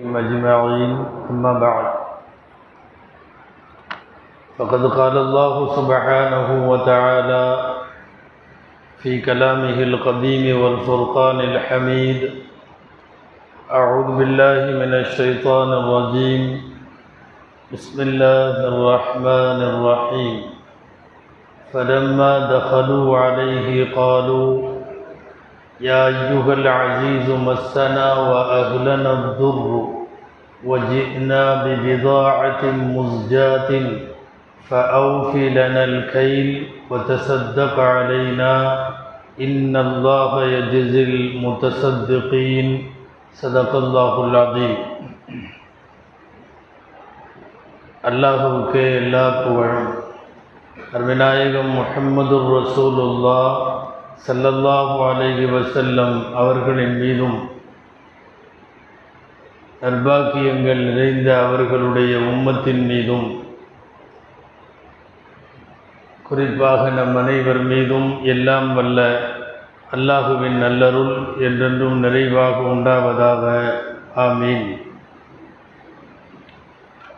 أجمعين أما بعد. فقد قال الله سبحانه وتعالى في كلامه القديم والفرقان الحميد أعوذ بالله من الشيطان الرجيم. بسم الله الرحمن الرحيم. فلما دخلوا عليه قالوا يا أيها العزيز مسنا وأهلنا الضر وجئنا ببضاعة مزجات فأوفي لنا الكيل وتصدق علينا إن الله يجزي المتصدقين. صدق اللہ العظیم اللہ کے اللہ کو ہر منائے محمد الرسول اللہ சல்லல்லாஹு அலைஹி வசல்லம் அவர்களின் மீதும் நர்பாக்கியங்கள் நிறைந்த அவர்களுடைய உம்மத்தின் மீதும் குறிப்பாக நம் அனைவர் மீதும் எல்லாம் வல்ல அல்லாஹுவின் நல்லருள் என்றென்றும் நிறைவாக உண்டாவதாக. ஆமீன்.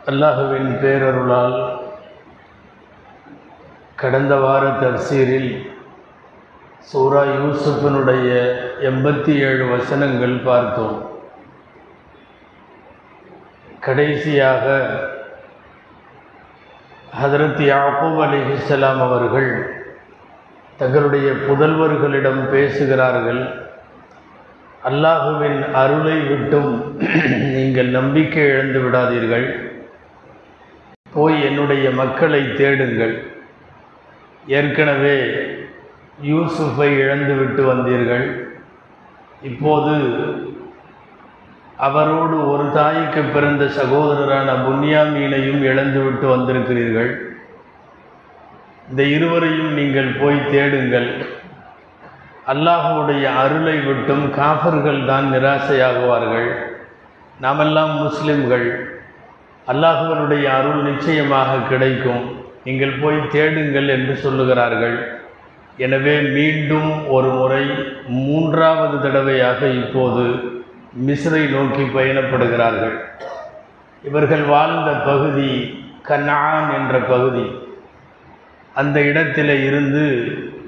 அல்லாஹுவின் பேரருளால் கடந்த வார தப்சீரில் சூரா யூசுஃபினுடைய எண்பத்தி ஏழு வசனங்கள் பார்த்தோம். கடைசியாக ஹதரத் யாக்கூப் அலிஹிஸ்லாம் அவர்கள் தங்களுடைய புதல்வர்களிடம் பேசுகிறார்கள் அல்லாஹுவின் அருளை விட்டும் நீங்கள் நம்பிக்கை இழந்து விடாதீர்கள். போய் என்னுடைய மக்களை தேடுங்கள். ஏற்கனவே யூசுஃபை இழந்து விட்டு வந்தீர்கள். இப்போது அவரோடு ஒரு தாய்க்கு பிறந்த சகோதரரான புன்யாமீனையும் இழந்துவிட்டு வந்திருக்கிறீர்கள். இந்த இருவரையும் நீங்கள் போய் தேடுங்கள். அல்லாஹுடைய அருளை விட்டும் காஃபர்கள் தான் நிராசையாகுவார்கள். நாமெல்லாம் முஸ்லிம்கள். அல்லாஹுவனுடைய அருள் நிச்சயமாக கிடைக்கும். நீங்கள் போய் தேடுங்கள் என்று சொல்லுகிறார்கள். எனவே மீண்டும் ஒரு முறை மூன்றாவது தடவையாக இப்போது மிஸ்ரை நோக்கி பயணப்படுகிறார்கள். இவர்கள் வாழ்ந்த பகுதி கன்னான் என்ற பகுதி. அந்த இடத்தில் இருந்து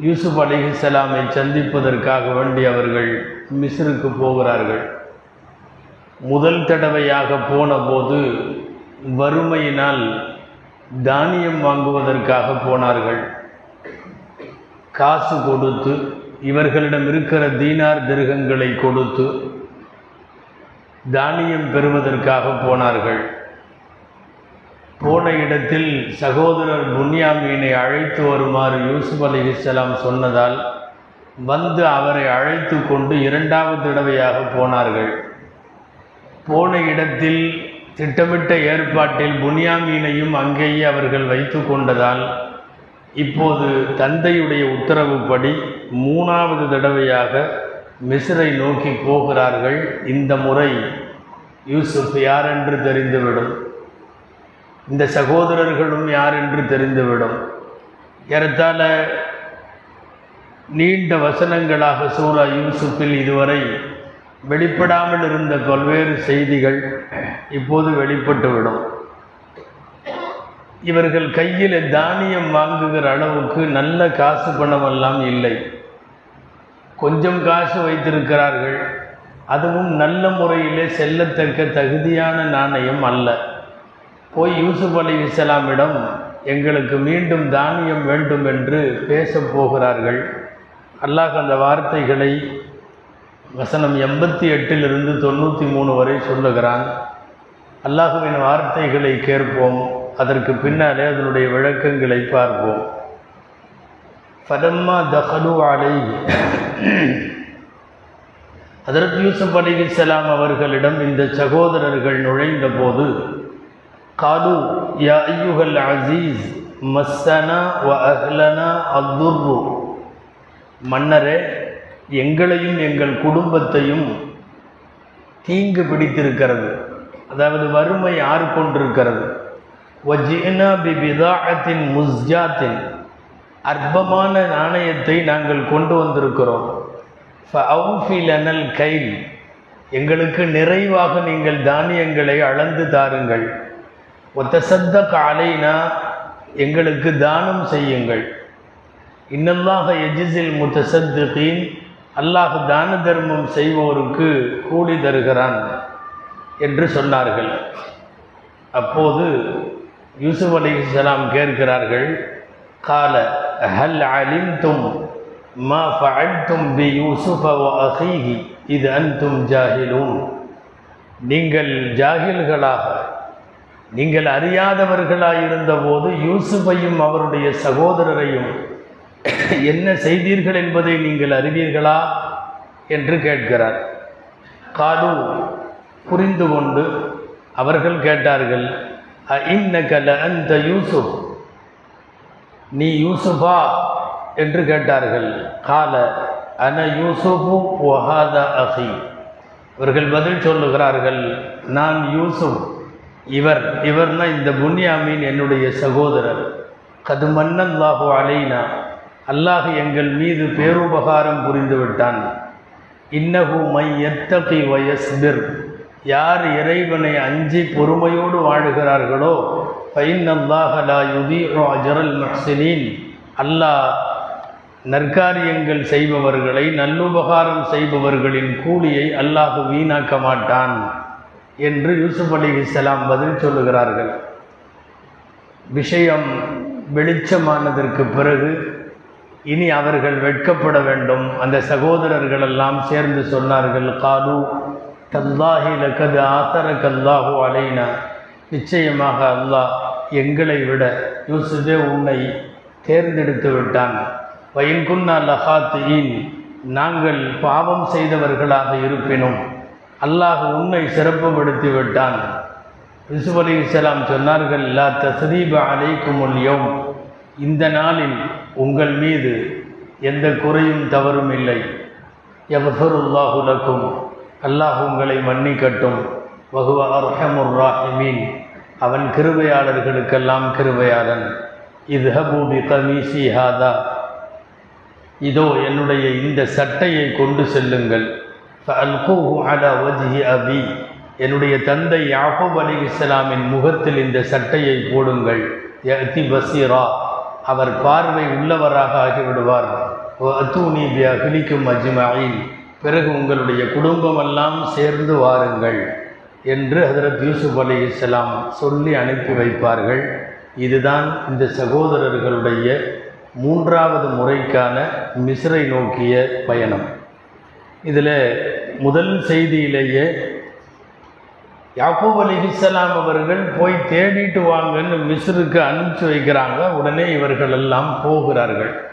யூசுப் அலிஹலாமை சந்திப்பதற்காக வேண்டி அவர்கள் மிஸ்ருக்கு போகிறார்கள். முதல் தடவையாக போனபோது வறுமையினால் தானியம் வாங்குவதற்காக போனார்கள். காசு கொடுத்து இவர்களிடம் இருக்கிற தீனார் திருகங்களை கொடுத்து தானியம் பெறுவதற்காக போனார்கள். போன இடத்தில் சகோதரர் புன்யாமீனை அழைத்து வருமாறு யூசுப் அலி இஸ்லாம் சொன்னதால் வந்து அவரை அழைத்து கொண்டு இரண்டாவது தடவையாக போனார்கள். போன இடத்தில் திட்டமிட்ட ஏற்பாட்டில் புன்யாமீனையும் அங்கேயே அவர்கள் வைத்து கொண்டதால் இப்போது தந்தையுடைய உத்தரவுப்படி மூணாவது தடவையாக மிஸ்ரை நோக்கி போகிறார்கள். இந்த முறை யூசுப் யார் என்று தெரிந்துவிடும்? இந்த சகோதரர்களும் யார் என்று தெரிந்துவிடும்? ஏறத்தாழ நீண்ட வசனங்களாக சூரா யூசுப்பில் இதுவரை வெளிப்படாமல் இருந்த பல்வேறு செய்திகள் இப்போது வெளிப்பட்டுவிடும். இவர்கள் கையில் தானியம் வாங்குகிற அளவுக்கு நல்ல காசு பணமெல்லாம் இல்லை. கொஞ்சம் காசு வைத்திருக்கிறார்கள். அதுவும் நல்ல முறையிலே செல்லத்தக்க தகுதியான நாணயம் அல்ல. போய் யூசுப் அலி இஸ்லாமிடம் எங்களுக்கு மீண்டும் தானியம் வேண்டும் என்று பேசப் போகிறார்கள். அல்லாஹ் அந்த வார்த்தைகளை வசனம் எண்பத்தி எட்டிலிருந்து தொண்ணூற்றி மூணு வரை சொல்லுகிறான். அல்லாஹுவின் வார்த்தைகளை கேட்போம். அதற்கு பின்னாலே அதனுடைய விளக்கங்களை பார்ப்போம். பலம்மா தஹலு அலை அதற்கு யூசுப் அலி இஸ்லாம் அவர்களிடம் இந்த சகோதரர்கள் நுழைந்த போது காலு யா ஐயுகல் அசீஸ் மஸ்ஸனா வ அஹ்லனா அத்துர்ரு மன்னரே எங்களையும் எங்கள் குடும்பத்தையும் தீங்கு பிடித்திருக்கிறது. அதாவது வறுமை ஆறு கொண்டிருக்கிறது. வஜினா பிபிதாகத்தின் முஸ்ஜாத்தின் அற்பமான நாணயத்தை நாங்கள் கொண்டு வந்திருக்கிறோம். அவுஃபிலனல் கைல் எங்களுக்கு நிறைவாக நீங்கள் தானியங்களை அளந்து தாருங்கள். ஒத்த சத்த காலைனா எங்களுக்கு தானம் செய்யுங்கள். இன்னல்லாக எஜிசில் முத்தசத்துகீன் அல்லாஹ் தான தர்மம் செய்வோருக்கு கூலி தருகிறான் என்று சொன்னார்கள். அப்போது யூசுப் அலைஹிஸ்ஸலாம் கேட்கிறார்கள் கால ஹல் அலிம்தும் மா ஃபஅல்தும் பி யூசுஃப வ அஹீஹி இது அன்தும் ஜாஹிலூன். நீங்கள் ஜாகில்களாக நீங்கள் அறியாதவர்களாக இருந்தபோது யூசுஃபையும் அவருடைய சகோதரரையும் என்ன செய்தீர்கள் என்பதை நீங்கள் அறிவீர்களா? என்று கேட்கிறார். காலு புரிந்து கொண்டு அவர்கள் கேட்டார்கள் இன்னகல அந்த யூசுப் நீ யூசுஃபா என்று கேட்டார்கள். கால அன யூசுஃபு ஒஹாத அஹி. இவர்கள் பதில் சொல்லுகிறார்கள் நான் யூசுப் இவர் இவர்னா இந்த புன்யாமீன் என்னுடைய சகோதரர். கது மன்னல்லாஹு அலைனா. அல்லாஹ் எங்கள் மீது பேருபகாரம் புரிந்துவிட்டான். இன்னகு இன்னஹு மை எத்தகி வயஸ்பிர். யார் இறைவனை அஞ்சி பொறுமையோடு வாழுகிறார்களோ ஃபைன் அல்லாஹ் அஜரல் அல்லாஹ் நற்காரியங்கள் செய்பவர்களை நல்லுபகாரம் செய்பவர்களின் கூலியை அல்லாஹ் வீணாக்க மாட்டான் என்று யூசுப் அலி இஸ்லாம் பதில் சொல்லுகிறார்கள். விஷயம் வெளிச்சமானதற்கு பிறகு இனி அவர்கள் வெட்கப்பட வேண்டும். அந்த சகோதரர்கள் எல்லாம் சேர்ந்து சொன்னார்கள் காலு தல்லாஹி லக்கது ஆத்தர கல்லாஹு அலைனா. நிச்சயமாக அல்லாஹ் எங்களை விட யூசுஃபே உன்னை தேர்ந்தெடுத்து விட்டான். வயன்குன்னா லஹாத்தியின் நாங்கள் பாவம் செய்தவர்களாக இருப்பினும் அல்லாஹ் உன்னை சிறப்புப்படுத்தி விட்டான். யூசுப் அலி இஸ்லாம் சொன்னார்கள் லா தசதீப அலைக்கும் யோம். இந்த நாளில் உங்கள் மீது எந்த குறையும் தவறும் இல்லை. எவசருல்லாஹுலக்கும் அல்லாஹ் உங்களை மன்னிக்கட்டும். வகுவ அர்ஹமுர் ராஹிமீன். அவன் கிருபையாளர்களுக்கெல்லாம் கிருபையாளன். இது ஹபூபி கமீசி ஹாதா. இதோ என்னுடைய இந்த சட்டையை கொண்டு செல்லுங்கள். அபி. என்னுடைய தந்தை யாகூப் அலி இஸ்லாமின் முகத்தில் இந்த சட்டையை போடுங்கள். பசீரா அவர் பார்வை உள்ளவராக ஆகிவிடுவார். அத்தூனி பி அகிலிக்கும் அஜ்மாயின். பிறகு உங்களுடைய குடும்பமெல்லாம் சேர்ந்து வாருங்கள் என்று ஹதரத் யூசுப் அலி இஸ்லாம் சொல்லி அனுப்பி வைப்பார்கள். இதுதான் இந்த சகோதரர்களுடைய மூன்றாவது முறைக்கான மிஸ்ரை நோக்கிய பயணம். இதில் முதல் செய்தியிலேயே யாக்கூப் அலிஹிஸ்லாம் அவர்கள் போய் தேடிட்டு வாங்கன்னு மிஸ்ருக்கு அனுப்பிச்சு வைக்கிறாங்க. உடனே இவர்கள் எல்லாம் போகிறார்கள்.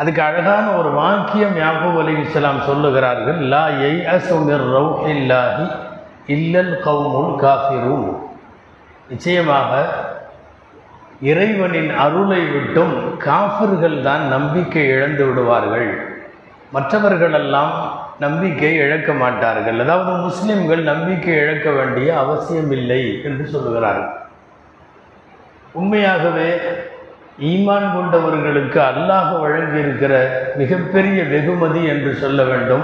அதுக்கு அழகான ஒரு வாக்கியம் யாக்கூப் அலிஹிஸ்லாம் சொல்லுகிறார்கள் லா எய் அசுமிர் ரவுஹில்லாஹி இல்லல் கவுமுல் காஃபிரூன். நிச்சயமாக இறைவனின் அருளை விட்டும் காஃபிர்கள் தான் நம்பிக்கை இழந்து விடுவார்கள். மற்றவர்களெல்லாம் நம்பிக்கை இழக்க மாட்டார்கள். அதாவது முஸ்லிம்கள் நம்பிக்கை இழக்க வேண்டிய அவசியம் இல்லை என்று சொல்லுகிறார்கள். உண்மையாகவே ஈமான் கொண்டவர்களுக்கு அல்லாஹ் வழங்கியிருக்கிற மிகப்பெரிய வெகுமதி என்று சொல்ல வேண்டும்.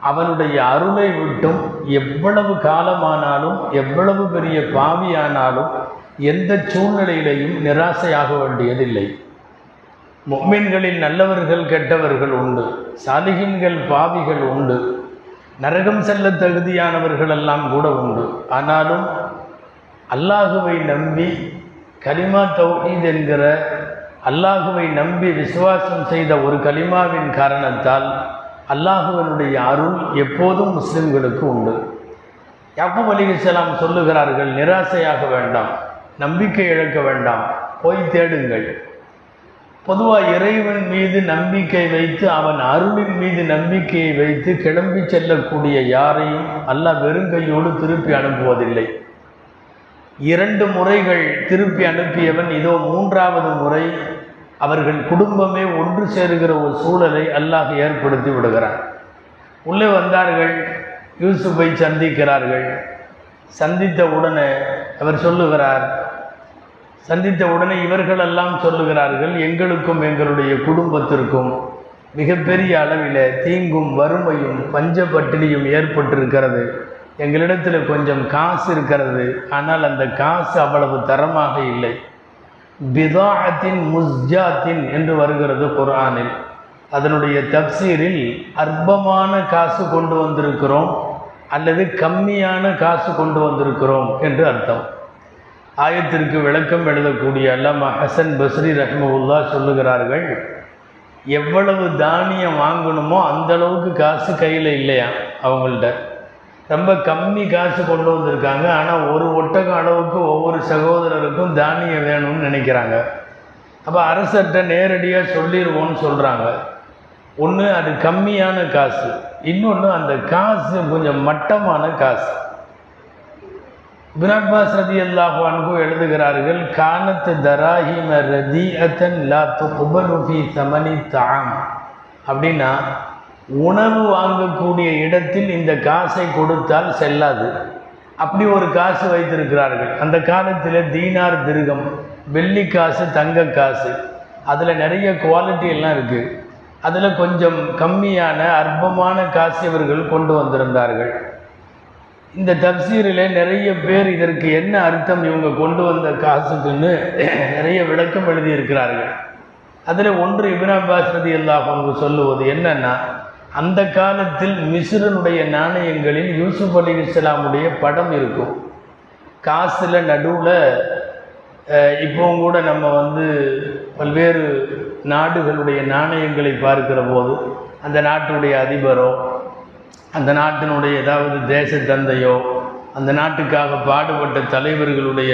அவனுடைய அருளை விட்டும் எவ்வளவு காலமானாலும் எவ்வளவு பெரிய பாவியானாலும் எந்த சூழ்நிலையிலையும் நிராசையாக வேண்டியதில்லை. மொம்மின்களில் நல்லவர்கள் கெட்டவர்கள் உண்டு. சாலிகின்கள் பாவிகள் உண்டு. நரகம் செல்ல தகுதியானவர்கள் எல்லாம் கூட உண்டு. ஆனாலும் அல்லாஹுவை நம்பி கலிமா தௌஹீத் என்கிற அல்லாஹுவை நம்பி விசுவாசம் செய்த ஒரு கலிமாவின் காரணத்தால் அல்லாஹுவனுடைய அருள் எப்போதும் முஸ்லிம்களுக்கு உண்டு. யாக்கூப் அலிகலாம் சொல்லுகிறார்கள் நிராசையாக வேண்டாம் நம்பிக்கை இழக்க வேண்டாம் போய் தேடுங்கள். பொதுவாக இறைவன் மீது நம்பிக்கை வைத்து அவன் அருளின் மீது நம்பிக்கையை வைத்து கிளம்பி செல்லக்கூடிய யாரையும் அல்லாஹ் வெறுங்கையோடு திருப்பி அனுப்புவதில்லை. இரண்டு முறைகள் திருப்பி அனுப்பியவன் இதோ மூன்றாவது முறை அவர்கள் குடும்பமே ஒன்று சேருகிற ஒரு சூழலை அல்லாஹ் ஏற்படுத்தி விடுகிறான். உள்ளே வந்தார்கள் யூசுஃபை சந்திக்கிறார்கள். சந்தித்த உடனே அவர் சொல்லுகிறார் சந்தித்த உடனே இவர்களெல்லாம் சொல்லுகிறார்கள் எங்களுக்கும் எங்களுடைய குடும்பத்திற்கும் மிகப்பெரிய அளவில் தீங்கும் வறுமையும் பஞ்சப்பட்டினியும் ஏற்பட்டிருக்கிறது. எங்களிடத்தில் கொஞ்சம் காசு இருக்கிறது ஆனால் அந்த காசு அவ்வளவு தரமாக இல்லை. பிதாஅத்தின் முஸ்ஜாத்தின் என்று வருகிறது குரானில் அதனுடைய தப்சீரில் அற்பமான காசு கொண்டு வந்திருக்கிறோம் அல்லது கம்மியான காசு கொண்டு வந்திருக்கிறோம் என்று அர்த்தம். ஆயத்திற்கு விளக்கம் எழுதக்கூடிய அல்லாமா ஹசன் பஸ்ரி ரஹ்மவுல்லா சொல்லுகிறார்கள் எவ்வளவு தானியம் வாங்கணுமோ அந்த அளவுக்கு காசு கையில் இல்லையா? அவங்கள்ட்ட. ரொம்ப கம்மி காசு கொண்டு வந்திருக்காங்க. ஆனால் ஒரு ஒட்டகம் அளவுக்கு ஒவ்வொரு சகோதரருக்கும் தானியம் வேணும்னு நினைக்கிறாங்க. அப்போ அரசர்கிட்ட நேரடியாக சொல்லிடுவோன்னு சொல்கிறாங்க ஒன்று அது கம்மியான காசு. இன்னொன்று அந்த காசு கொஞ்சம் மட்டமான காசு. பினாட்பாஸ் ரதி அல்லாஹானுக்கு எழுதுகிறார்கள் கானத்து தராஹிம ரதி அத்தன் லா துபலுஃபி சமனி தாம் அப்படின்னா உணவு வாங்கக்கூடிய இடத்தில் இந்த காசை கொடுத்தால் செல்லாது. அப்படி ஒரு காசு வைத்திருக்கிறார்கள். அந்த காலத்தில் தீனார் திருகம் வெள்ளி காசு தங்க காசு அதில் நிறைய குவாலிட்டி எல்லாம் இருக்குது அதில் கொஞ்சம் கம்மியான அற்பமான காசு இவர்கள் கொண்டு வந்திருந்தார்கள். இந்த தப்சீரில் நிறைய பேர் இதற்கு என்ன அர்த்தம் இவங்க கொண்டு வந்த காசுக்குன்னு நிறைய விளக்கம் எழுதியிருக்கிறார்கள். அதில் ஒன்று இபின் அப்பாஸ் ரதி அல்லாஹ் சொல்லுவது என்னன்னா அந்த காலத்தில் மிஸ்ரனுடைய நாணயங்களில் யூசுப் அலி இஸ்லாமுடைய படம் இருக்கும். காசில் நடுவில் இப்போவும் கூட நம்ம வந்து பல்வேறு நாடுகளுடைய நாணயங்களை பார்க்கிற போது அந்த நாட்டுடைய அதிபரோ அந்த நாட்டினுடைய ஏதாவது தேச தந்தையோ அந்த நாட்டுக்காக பாடுபட்ட தலைவர்களுடைய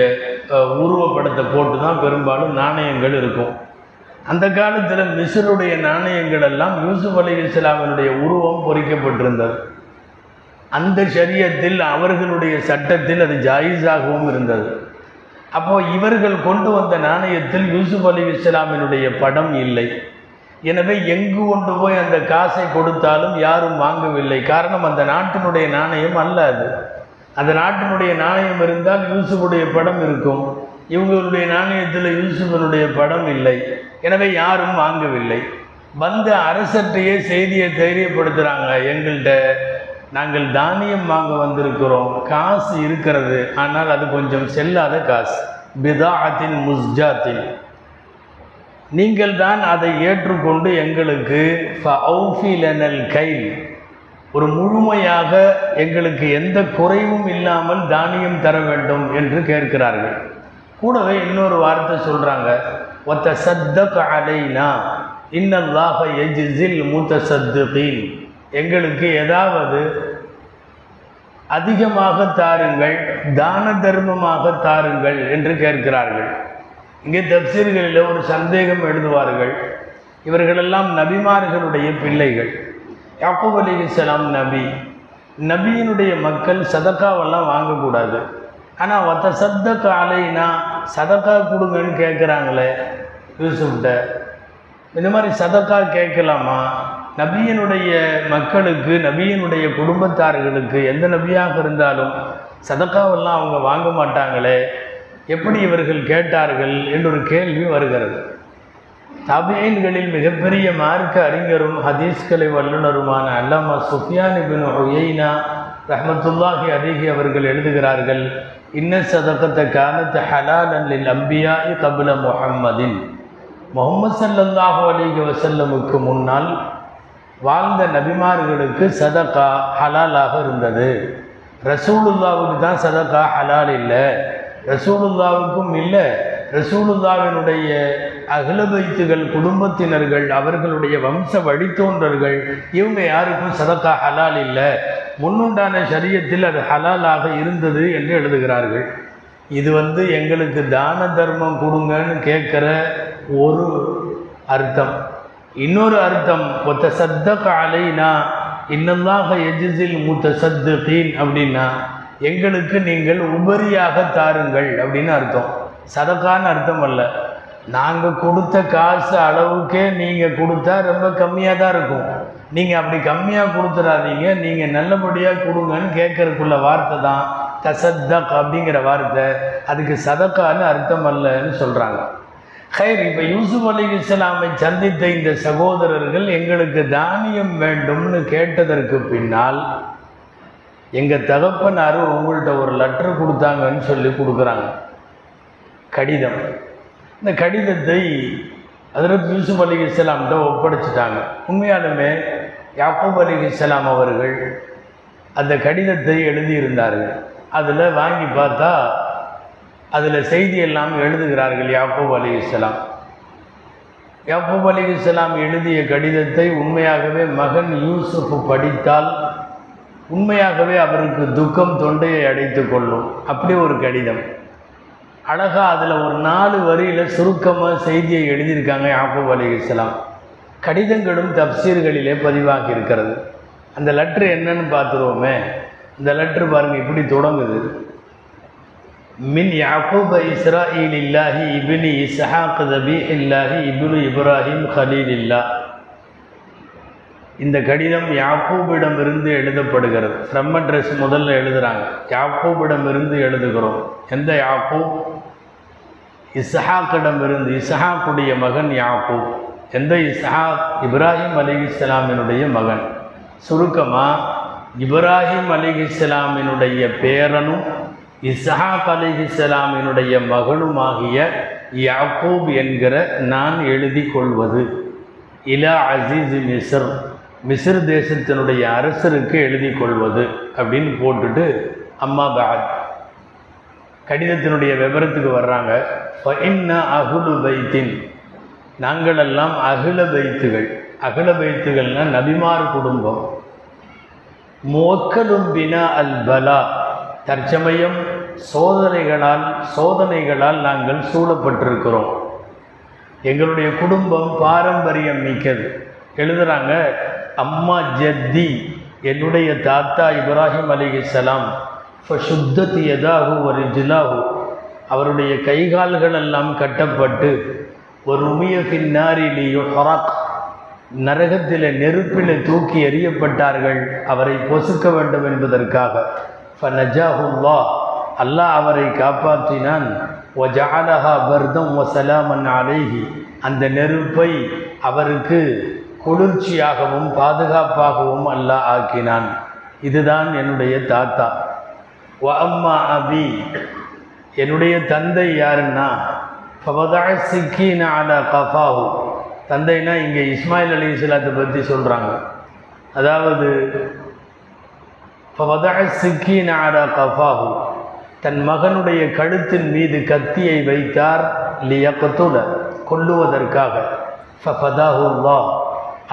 உருவப்படத்தை போட்டு தான் பெரும்பாலும் நாணயங்கள் இருக்கும். அந்த காலத்தில் மிஸ்ருடைய நாணயங்கள் எல்லாம் யூசுப் அலி இஸ்லாமினுடைய உருவம் பொறிக்கப்பட்டிருந்தது. அந்த சரியத்தில் அவர்களுடைய சட்டத்தில் அது ஜாயிஸாகவும் இருந்தது. அப்போ இவர்கள் கொண்டு வந்த நாணயத்தில் யூசுப் அலி இஸ்லாமினுடைய படம் இல்லை. எனவே எங்கு கொண்டு போய் அந்த காசை கொடுத்தாலும் யாரும் வாங்கவில்லை. காரணம் அந்த நாட்டினுடைய நாணயம் அல்ல அது. அந்த நாட்டினுடைய நாணயம் இருந்தால் யூசுஃபுடைய படம் இருக்கும். இவங்களுடைய நாணயத்தில் யூசுஃபனுடைய படம் இல்லை. எனவே யாரும் வாங்கவில்லை. வந்த அரசற்றையே செய்தியை தைரியப்படுத்துகிறாங்க எங்கள்கிட்ட நாங்கள் தானியம் வாங்க வந்திருக்கிறோம். காசு இருக்கிறது. ஆனால் அது கொஞ்சம் செல்லாத காசு. பிதாஅத்தின் முஸ்ஜாத்தின் நீங்கள் தான் அதை ஏற்றுக்கொண்டு எங்களுக்கு ஃபௌஃபிலனல் கை ஒரு முழுமையாக எங்களுக்கு எந்த குறைவும் இல்லாமல் தானியம் தர வேண்டும் என்று கேட்கிறார்கள். கூடவே இன்னொரு வார்த்தை சொல்கிறாங்க ஒத்த சத்தக் அலைனா இன்னல்லாக எஜிசில் மூத்த சத்துகீன் எங்களுக்கு ஏதாவது அதிகமாக தாருங்கள் தான தர்மமாக தாருங்கள் என்று கேட்கிறார்கள். இங்கே தப்சீர்களில் ஒரு சந்தேகம் எழுதுவார்கள். இவர்களெல்லாம் நபிமார்களுடைய பிள்ளைகள். யாக்கூப் அலி இஸ்லாம் நபி. நபியினுடைய மக்கள் சதக்காவெல்லாம் வாங்கக்கூடாது. ஆனால் ஒத்த சத்த காலைனா சதக்கா கொடுங்கன்னு கேட்குறாங்களே யூசுஃப்ட இந்த மாதிரி சதக்கா கேட்கலாமா? நபியினுடைய மக்களுக்கு நபியினுடைய குடும்பத்தார்களுக்கு எந்த நபியாக இருந்தாலும் சதக்காவெல்லாம் அவங்க வாங்க மாட்டாங்களே எப்படி இவர்கள் கேட்டார்கள் என்று ஒரு கேள்வி வருகிறது. தபியன்களில் மிகப்பெரிய மார்க்க அறிஞரும் ஹதீஸ்கலை வல்லுநருமான அல்லாமா சுஃபியான் இபின் ஒய்னா ரஹமத்துல்லாஹி அலிஹி அவர்கள் எழுதுகிறார்கள் இன்ன சதக்கத்தை கானத் ஹலால் அல்லில் அம்பியாஇ கபில முஹம்மதின். முகமது சல்லாஹு அலிஹி வசல்லமுக்கு முன்னால் வாழ்ந்த நபிமார்களுக்கு சதகா ஹலாலாக இருந்தது. ரசூலுல்லாவுக்கு தான் சதக்கா ஹலால் இல்லை. ரசூலுல்லாவுக்கும் இல்லை. ரசூலுல்லாவினுடைய அகலபைத்துகள் குடும்பத்தினர்கள் அவர்களுடைய வம்ச வழித்தோன்றர்கள் இவங்க யாருக்கும் சதக்கா ஹலால் இல்லை. முன்னுண்டான சரியத்தில் அது ஹலாலாக இருந்தது என்று எழுதுகிறார்கள். இது வந்து எங்களுக்கு தான தர்மம் கொடுங்கன்னு கேட்குற ஒரு அர்த்தம். இன்னொரு அர்த்தம் ஒத்த சத்த காலைனா இன்னல்லாக எஜிசில் மூத்த சத்து தீன் அப்படின்னா எங்களுக்கு நீங்கள் உபரியாக தாருங்கள் அப்படின்னு அர்த்தம். சதக்கான்னு அர்த்தம் அல்ல. நாங்கள் கொடுத்த காசு அளவுக்கே நீங்கள் கொடுத்தா ரொம்ப கம்மியாக தான் இருக்கும். நீங்கள் அப்படி கம்மியாக கொடுத்துடாதீங்க நீங்கள் நல்லபடியாக கொடுங்கன்னு கேட்கறதுக்குள்ள வார்த்தை தான் தசத்தக் அப்படிங்கிற வார்த்தை. அதுக்கு சதக்கான்னு அர்த்தம் அல்லன்னு சொல்கிறாங்க ஹைர் இப்போ யூசுப் அலி இஸ்லாமை சந்தித்த இந்த சகோதரர்கள் எங்களுக்கு தானியம் வேண்டும்னு கேட்டதற்கு பின்னால் எங்கள் தகப்பனார் உங்கள்கிட்ட ஒரு லெட்ரு கொடுத்தாங்கன்னு சொல்லி கொடுக்குறாங்க. கடிதம். இந்த கடிதத்தை அதற்கு யூசுப் அலி இஸ்லாம்கிட்ட ஒப்படைச்சிட்டாங்க. உண்மையாலுமே யாக்கூப் அலி இஸ்லாம் அவர்கள் அந்த கடிதத்தை எழுதியிருந்தார்கள். அதில் வாங்கி பார்த்தா அதில் செய்தி எல்லாம் எழுதுகிறார்கள் யாக்கூப் அலி இஸ்லாம். யாக்கூப் அலி இஸ்லாம் எழுதிய கடிதத்தை உண்மையாகவே மகன் யூசுப் படித்தால் உண்மையாகவே அவருக்கு துக்கம் தொண்டையை அடைத்து கொள்ளும். அப்படி ஒரு கடிதம். அழகா அதில் ஒரு நாலு வரியில் சுருக்கமாக செய்தியை எழுதியிருக்காங்க யாக்கூப் அலி இஸ்லாம் கடிதங்களும் தப்சீர்களிலே பதிவாகி இருக்கிறது. அந்த லெட்ரு என்னன்னு பார்த்துருவோமே. இந்த லெட்ரு பாருங்கள் இப்படி தொடங்குது. மின் யாக்கூப் இஸ்ராயில் இல்லாஹி இபினி இஸ்ஹாக் தபி இல்லாஹி இபுனு இப்ராஹிம் ஹலீல் இல்லா இந்த கடிதம் யாக்கூபிடமிருந்து எழுதப்படுகிறது. ஃப்ரம் அட்ரஸ் முதல்ல எழுதுகிறாங்க யாக்கூபிடமிருந்து எழுதுகிறோம். எந்த யாக்கூப்? இஸ்ஹாக்கிடமிருந்து இசஹாக்குடைய மகன் யாக்கூப். எந்த இசஹாக்? இப்ராஹிம் அலி இஸ்லாமினுடைய மகன். சுருக்கமாக இப்ராஹிம் அலி இஸ்லாமினுடைய பேரனும் இசஹாக் அலி இஸ்லாமினுடைய மகனுமாகிய யாக்கூப் என்கிற நான் எழுதி கொள்வது. இலா அசீஸ் மிஸ்ர். மிஸ்ர் தேசத்தினுடைய அரசருக்கு எழுதி கொள்வது அப்படின்னு போட்டுட்டு அம்மா பாத் கடிதத்தினுடைய விவரத்துக்கு வர்றாங்க. அகுலு பைத்தின். நாங்களெல்லாம் அகில பைத்துகள். அகில வைத்துகள்னால் நபிமார் குடும்பம். மோக்கலும் பினா அல் பலா. தற்சமயம் சோதனைகளால் சோதனைகளால் நாங்கள் சூழப்பட்டிருக்கிறோம். எங்களுடைய குடும்பம் பாரம்பரியம் மிக்கது. எழுதுகிறாங்க அம்மா ஜத்தி என்னுடைய தாத்தா இப்ராஹிம் அலிகலாம் இப்போ சுத்தத்து எதாகு ஒரு ஜிலாகும் அவருடைய கைகால்கள் எல்லாம் கட்டப்பட்டு ஒரு உமிய பின்னாரிலேயோ ஹொராக் நரகத்தில் நெருப்பில் தூக்கி எறியப்பட்டார்கள். அவரை பொசுக்க வேண்டும் என்பதற்காக. ஃபனஜாஹுல்லா அல்லாஹ் அவரை காப்பாற்றினான். ஒஜாலஹா பர்தம் ஒ சலாமன் அலேஹி அந்த நெருப்பை அவருக்கு குளிர்ச்சியாகவும் பாதுகாப்பாகவும் அல்லாஹ் ஆக்கினான். இதுதான் என்னுடைய தாத்தா. வ அம்மா அபி என்னுடைய தந்தை யாருன்னா? ஃபவதா சிக்கீன அல கஃபாஹு. தந்தைனா இங்கே இஸ்மாயில் அலி இஸ்லாத்தை பற்றி சொல்கிறாங்க அதாவது ஃபவதா சிக்கீன அல கஃபாஹு. தன் மகனுடைய கழுத்தின் மீது கத்தியை வைத்தார் லியக்கத்துட கொல்லுவதற்காக. ஃபஃபதாஹுல்லா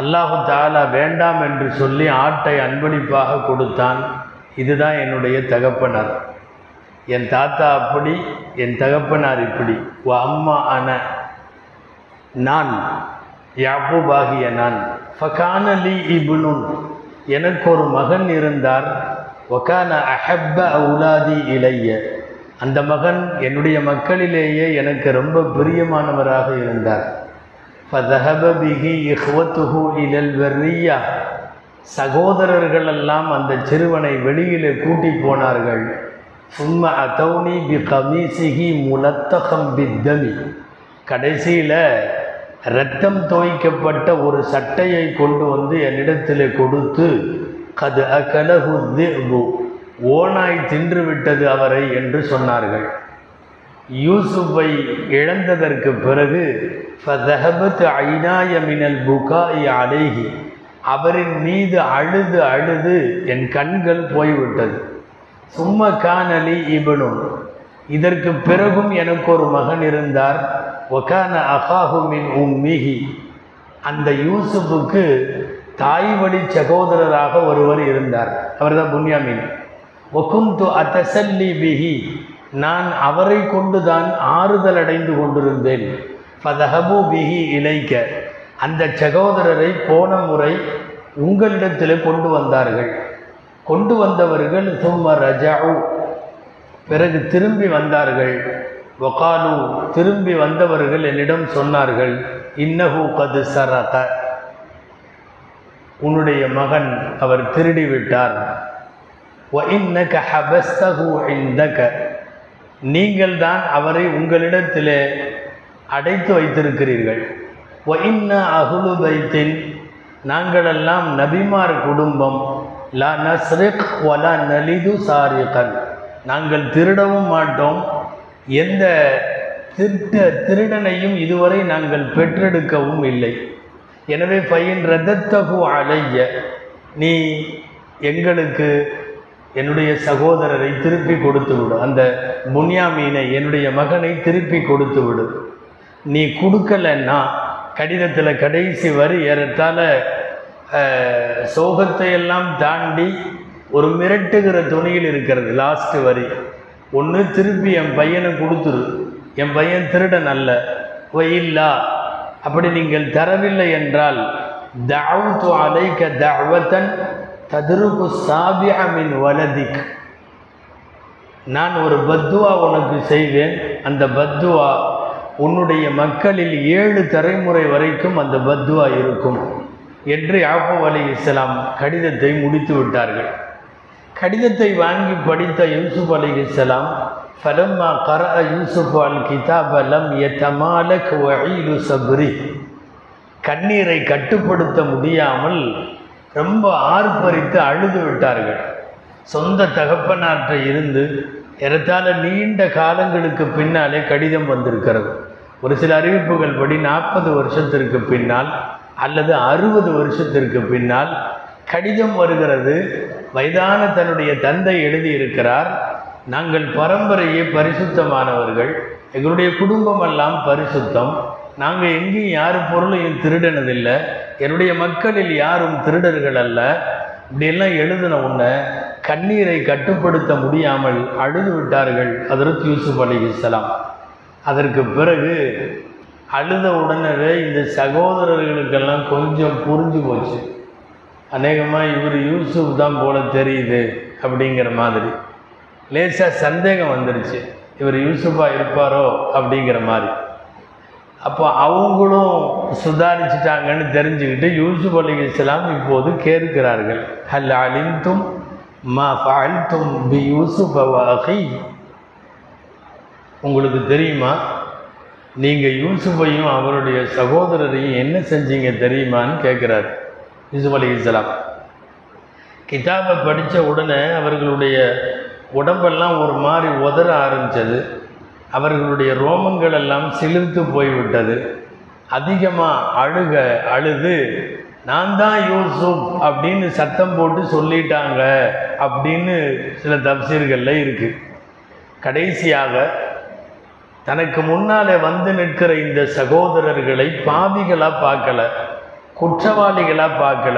அல்லாஹு. தாலா வேண்டாம் என்று சொல்லி ஆட்டை அன்பளிப்பாக கொடுத்தான். இதுதான் என்னுடைய தகப்பனார். என் தாத்தா அப்படி என் தகப்பனார் இப்படி. ஓ அம்மா அன நான் யாபூபாகிய நான் ஃபகானலி இபுனுன் எனக்கு ஒரு மகன் இருந்தார். ஒகான அஹப்ப அவுலாதி இளைய அந்த மகன் என்னுடைய மக்களிலேயே எனக்கு ரொம்ப பிரியமானவராக இருந்தார். ஃபதஹப பிஹி இஹ்வத்துஹு இலல் வெர்ரியா. சகோதரர்கள் எல்லாம் அந்த சிறுவனை வெளியிலே கூட்டி போனார்கள். சும்ம அதௌனி பி கமீசிகி முலத்தகம் பித்தமி கடைசியில் இரத்தம் துவைக்கப்பட்ட ஒரு சட்டையை கொண்டு வந்து என்னிடத்தில் கொடுத்து கது அகலகு திபு ஓனாய் தின்றுவிட்டது அவரை என்று சொன்னார்கள். யூசுஃபை இழந்ததற்கு பிறகு ஃபதஹபத் ஐநாய மினல் புகாய் அடைகி அவரின் மீது அழுது அழுது என் கண்கள் போய்விட்டது. சும்ம கானலி இபனும் இதற்கு பிறகும் எனக்கு ஒரு மகன் இருந்தார். ஒகான அகாஹுமின் உம்மிஹி. அந்த யூசுஃபுக்கு தாய் வழி சகோதரராக ஒருவர் இருந்தார். அவர் தான் புன்யாமின். ஒகுந்து அத்தசல்லி பிஹி. நான் அவரை கொண்டுதான் ஆறுதல் அடைந்து கொண்டிருந்தேன். ஃபதஹபு பிஹி இலைக்க. அந்த சகோதரரை போன முறை உங்களிடத்தில் கொண்டு வந்தார்கள். கொண்டு வந்தவர்கள் சும்ம ரஜாவு பிறகு திரும்பி வந்தார்கள். ஒகாலு திரும்பி வந்தவர்கள் என்னிடம் சொன்னார்கள் இன்னஹு கது சரக. உன்னுடைய மகன் அவர் திருடிவிட்டார். நீங்கள் தான் அவரை உங்களிடத்தில் அடைத்து வைத்திருக்கிறீர்கள். ஒயின்ன அகுலு பைத்தின் நாங்களெல்லாம் நபிமார் குடும்பம். லா நஸ்ரிக் வலா நலிது சாரிகன். நாங்கள் திருடவும் மாட்டோம். எந்த திருட்ட திருடனையும் இதுவரை நாங்கள் பெற்றெடுக்கவும் இல்லை. எனவே பையன் ரதத்தகு அலைய. நீ எங்களுக்கு என்னுடைய சகோதரரை திருப்பி கொடுத்து விடு அந்த புன்யாமீனை என்னுடைய மகனை திருப்பி கொடுத்து விடு நீ கொடுக்கலன்னா கடிதத்தில் கடைசி வரி ஏறத்தாழ சோகத்தை எல்லாம் தாண்டி ஒரு மிரட்டுகிற துணியில் இருக்கிறது லாஸ்ட் வரி. ஒன்று திருப்பி என் பையனை கொடுத்துரு. என் பையன் திருடன் அல்ல இல்லா அப்படி நீங்கள் தரவில்லை என்றால் தஅவுது அலைக்க தஅவத்தன் ததுருக்கு சாபியாமின் வலதிக். நான் ஒரு பத்துவா உனக்கு செய்வேன் அந்த பத்துவா உன்னுடைய மக்களில் ஏழு தலைமுறை வரைக்கும் அந்த பத்துவா இருக்கும். என்று யாப்பூப் அலி இஸ்லாம் கடிதத்தை முடித்து விட்டார்கள். கடிதத்தை வாங்கி படித்த யூசுப் அலி இஸ்லாம் ஃபலம்மா கர யூசுப் அல் கிதாப் லம் எத்தமாலக் வஈலு சப்ரி. கண்ணீரை கட்டுப்படுத்த முடியாமல் ரொம்ப ஆர்ப்பரித்து அழுது விட்டார்கள். சொந்த தகப்பனாற்ற இருந்து ஏறத்தாழ நீண்ட காலங்களுக்கு பின்னாலே கடிதம் வந்திருக்கிறது. ஒரு சில அறிவிப்புகள் படி நாற்பது வருஷத்திற்கு பின்னால் அல்லது அறுபது வருஷத்திற்கு பின்னால் கடிதம் வருகிறது. வயதான தன்னுடைய தந்தை எழுதியிருக்கிறார். நாங்கள் பரம்பரையே பரிசுத்தமானவர்கள். எங்களுடைய குடும்பம் எல்லாம் பரிசுத்தம். நாங்கள் எங்கேயும் யார் பொருளையும் திருடினதில்லை. என்னுடைய மக்களில் யாரும் திருடர்கள் அல்ல. இப்படியெல்லாம் எழுதின உடனே கண்ணீரை கட்டுப்படுத்த முடியாமல் அழுது விட்டார்கள். அதற்கு யூசுப் அலி இஸ்லாம் அதற்கு பிறகு அழுத உடனே இந்த சகோதரர்களுக்கெல்லாம் கொஞ்சம் புரிஞ்சு போச்சு. அநேகமாக இவர் யூசுப் தான் போல தெரியுது அப்படிங்கிற மாதிரி. லேசாக சந்தேகம் வந்துருச்சு. இவர் யூசுஃபாக இருப்பாரோ அப்படிங்கிற மாதிரி. அப்போ அவங்களும் சுதாரிச்சிட்டாங்கன்னு தெரிஞ்சுக்கிட்டு யூசுப் அலி இஸ்லாம் இப்போது கேட்கிறார்கள். ஹல் அலிந்தும் மா ஃபஅல்தும் பி யூசுஃப அஹி உங்களுக்கு தெரியுமா? நீங்கள் யூசுஃபையும் அவருடைய சகோதரரையும் என்ன செஞ்சீங்க தெரியுமான்னு கேட்குறாரு யூசுப் அலி இஸ்லாம் கிதாபை படித்த உடனே அவர்களுடைய உடம்பெல்லாம் ஒரு மாதிரி உதற ஆரம்பித்தது அவர்களுடைய ரோமங்கள் எல்லாம் சிலிர்த்து போய்விட்டது. அதிகமாக அழுக அழுது நான் தான் யூசுப் அப்படின்னு சத்தம் போட்டு சொல்லிட்டாங்க அப்படின்னு சில தப்சீர்களில் இருக்குது கடைசியாக தனக்கு முன்னாலே வந்து நிற்கிற இந்த சகோதரர்களை பாவிகளாக பார்க்கல குற்றவாளிகளாக பார்க்கல.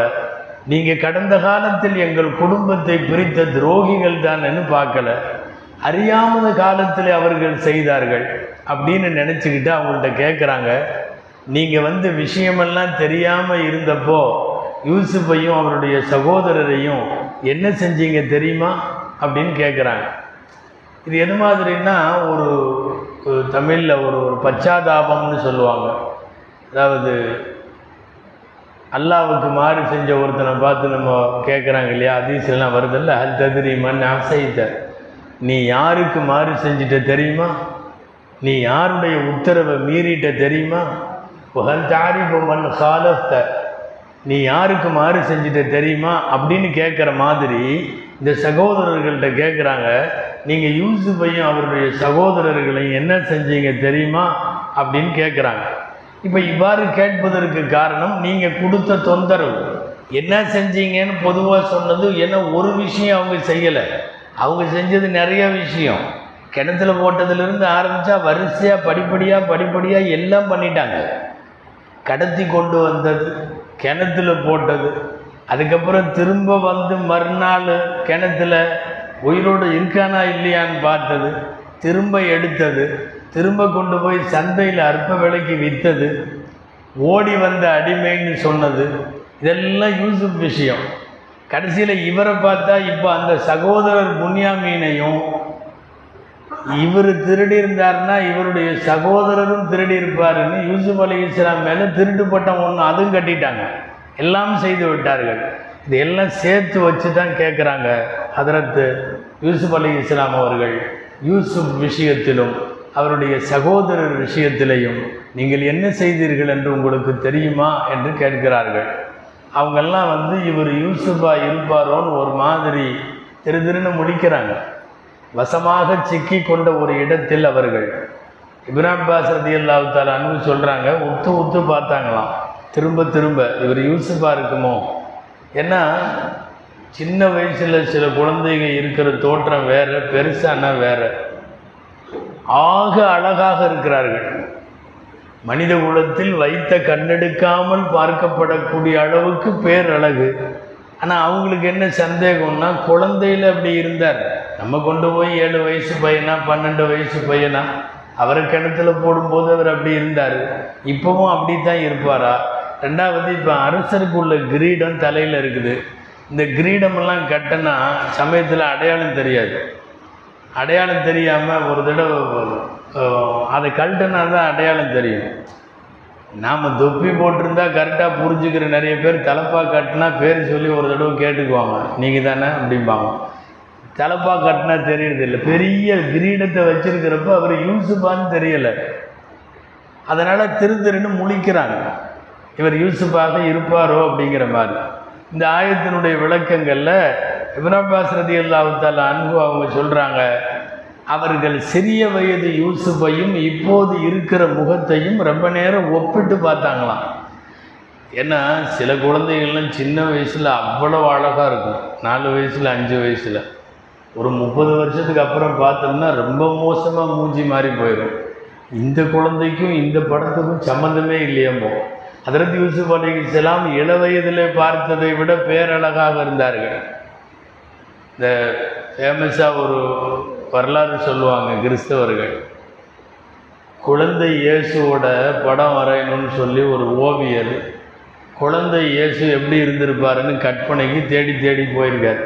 நீங்கள் கடந்த காலத்தில் எங்கள் குடும்பத்தை பிரித்த துரோகிகள் தானேன்னு பார்க்கல. அறியாமல் காலத்தில் அவர்கள் செய்தார்கள் அப்படின்னு நினச்சிக்கிட்டு அவங்கள்ட்ட கேட்குறாங்க நீங்கள் வந்து விஷயமெல்லாம் தெரியாமல் இருந்தப்போ யூசுஃபையும் அவருடைய சகோதரரையும் என்ன செஞ்சீங்க தெரியுமா அப்படின்னு கேட்குறாங்க இது எது மாதிரின்னா ஒரு தமிழில் ஒரு ஒரு பச்சாதாபம்னு சொல்லுவாங்க. அதாவது அல்லாவுக்கு மாறு செஞ்ச ஒருத்தனை பார்த்து நம்ம கேட்குறாங்க இல்லையா? அதிசலாம் வருதில்ல அது தெரியுமான்னு அசைத்த. நீ யாருக்கு மாறு செஞ்சிட்ட தெரியுமா? நீ யாருடைய உத்தரவை மீறிட்ட தெரியுமா? புகழ் தாரிப்பு மண் காலத்த நீ யாருக்கு மாறு செஞ்சிட்ட தெரியுமா? அப்படின்னு கேட்குற மாதிரி இந்த சகோதரர்கள்ட்ட கேட்குறாங்க நீங்கள் யூசுஃபையும் அவருடைய சகோதரர்களையும் என்ன செஞ்சீங்க தெரியுமா? அப்படின்னு கேட்குறாங்க இப்போ இவ்வாறு கேட்பதற்கு காரணம் நீங்கள் கொடுத்த தொந்தரவு என்ன செஞ்சீங்கன்னு பொதுவாக சொன்னது என்ன ஒரு விஷயம் அவங்க செய்யலை. அவங்க செஞ்சது நிறைய விஷயம். கிணத்துல போட்டதுலேருந்து ஆரம்பித்தா வரிசையாக படிப்படியாக படிப்படியாக எல்லாம் பண்ணிட்டாங்க. கடத்தி கொண்டு வந்தது கிணத்துல போட்டது அதுக்கப்புறம் திரும்ப வந்து மறுநாள் கிணத்துல உயிரோடு இருக்கானா இல்லையான்னு பார்த்தது திரும்ப எடுத்தது திரும்ப கொண்டு போய் சந்தையில் அற்ப விலைக்கு விற்றது ஓடி வந்த அடிமைன்னு சொன்னது இதெல்லாம் யூசுப் விஷயம். கடைசியில் இவரை பார்த்தா இப்போ அந்த சகோதரர் புன்யாமீனையும் இவர் திருடி இவருடைய சகோதரரும் திருடி இருப்பாருன்னு யூசுப் அலி இஸ்லாம் மேலே திருட்டு பட்டம் ஒன்று அதுவும் கட்டிட்டாங்க. எல்லாம் செய்து விட்டார்கள். இது எல்லாம் சேர்த்து வச்சு தான் கேட்குறாங்க ஹதரத்து யூசுப் அலி இஸ்லாம் அவர்கள். யூசுப் விஷயத்திலும் அவருடைய சகோதரர் விஷயத்திலையும் நீங்கள் என்ன செய்தீர்கள் என்று உங்களுக்கு தெரியுமா என்று கேட்கிறார்கள். அவங்கெல்லாம் வந்து இவர் யூசுஃபா இருப்பாரோன்னு ஒரு மாதிரி திரு திருன்னு முடிக்கிறாங்க. வசமாக சிக்கி கொண்ட ஒரு இடத்தில் அவர்கள். இப்ரான் அப்பாஸ் ரதி அன்பு சொல்கிறாங்க உத்து உத்து பார்த்தாங்களாம். திரும்ப திரும்ப இவர் யூசுஃபாக இருக்குமோ? ஏன்னா சின்ன வயசில் சில குழந்தைங்க இருக்கிற தோற்றம் வேறு பெருசானா வேறு. ஆக அழகாக இருக்கிறார்கள். மனித குலத்தில் வைத்த கண்ணெடுக்காமல் பார்க்கப்படக்கூடிய அளவுக்கு பேரழகு. ஆனால் அவங்களுக்கு என்ன சந்தேகம்னா குழந்தையில் அப்படி இருந்தார். நம்ம கொண்டு போய் ஏழு வயசு பையனா பன்னெண்டு வயசு பையனா அவரை கிணத்துல போடும்போது அவர் அப்படி இருந்தார். இப்போவும் அப்படி தான் இருப்பாரா? ரெண்டாவது இப்போ அரசருக்கு உள்ள கிரீடம் தலையில் இருக்குது. இந்த கிரீடமெல்லாம் கட்டினா சமயத்தில் அடையாளம் தெரியாது. அடையாளம் தெரியாமல் ஒரு தடவை அதை கழட்டினா தான் அடையாளம் தெரியும். நாம் தொப்பி போட்டிருந்தா கரெக்டாக புரிஞ்சுக்கிற நிறைய பேர் தலப்பா கட்டினா பேர் சொல்லி ஒரு தடவை கேட்டுக்குவாங்க. நீங்கள் தானே அப்படிம்பாங்க. தலப்பா கட்டினா தெரியறதில்லை பெரிய கிரீடத்தை வச்சுருக்கிறப்ப அவர் யூசுப்பான்னு தெரியலை. அதனால் திரு திருன்னு முழிக்கிறாங்க. இவர் யூசுஃபாக இருப்பாரோ அப்படிங்கிற மாதிரி. இந்த ஆயத்தினுடைய விளக்கங்களில் இப்னாபாஸ் ரதி அல்லாஹால அன்பு அவங்க சொல்கிறாங்க அவர்கள் சிறிய வயது யூசுஃபையும் இப்போது இருக்கிற முகத்தையும் ரொம்ப நேரம் ஒப்பிட்டு பார்த்தாங்களாம். ஏன்னா சில குழந்தைகள்லாம் சின்ன வயசில் அவ்வளோ அழகாக இருக்கும். நாலு வயசில் அஞ்சு வயசில். ஒரு முப்பது வருஷத்துக்கு அப்புறம் பார்த்தோம்னா ரொம்ப மோசமாக மூஞ்சி மாறி போயிடும். இந்த குழந்தைக்கும் இந்த படத்துக்கும் சம்மந்தமே இல்லையாம்போ. அதற்கு யூசுப் அலிசலாம் இள வயதிலே பார்த்ததை விட பேரழகாக இருந்தார்கள். இந்த ஃபேமஸாக ஒரு வரலாறு சொல்லுவாங்க கிறிஸ்தவர்கள். குழந்தை இயேசுவோட படம் வரையணும்னு சொல்லி ஒரு ஓவியர் குழந்தை இயேசு எப்படி இருந்திருப்பாருன்னு கற்பனைக்கு தேடி தேடி போயிருக்கார்.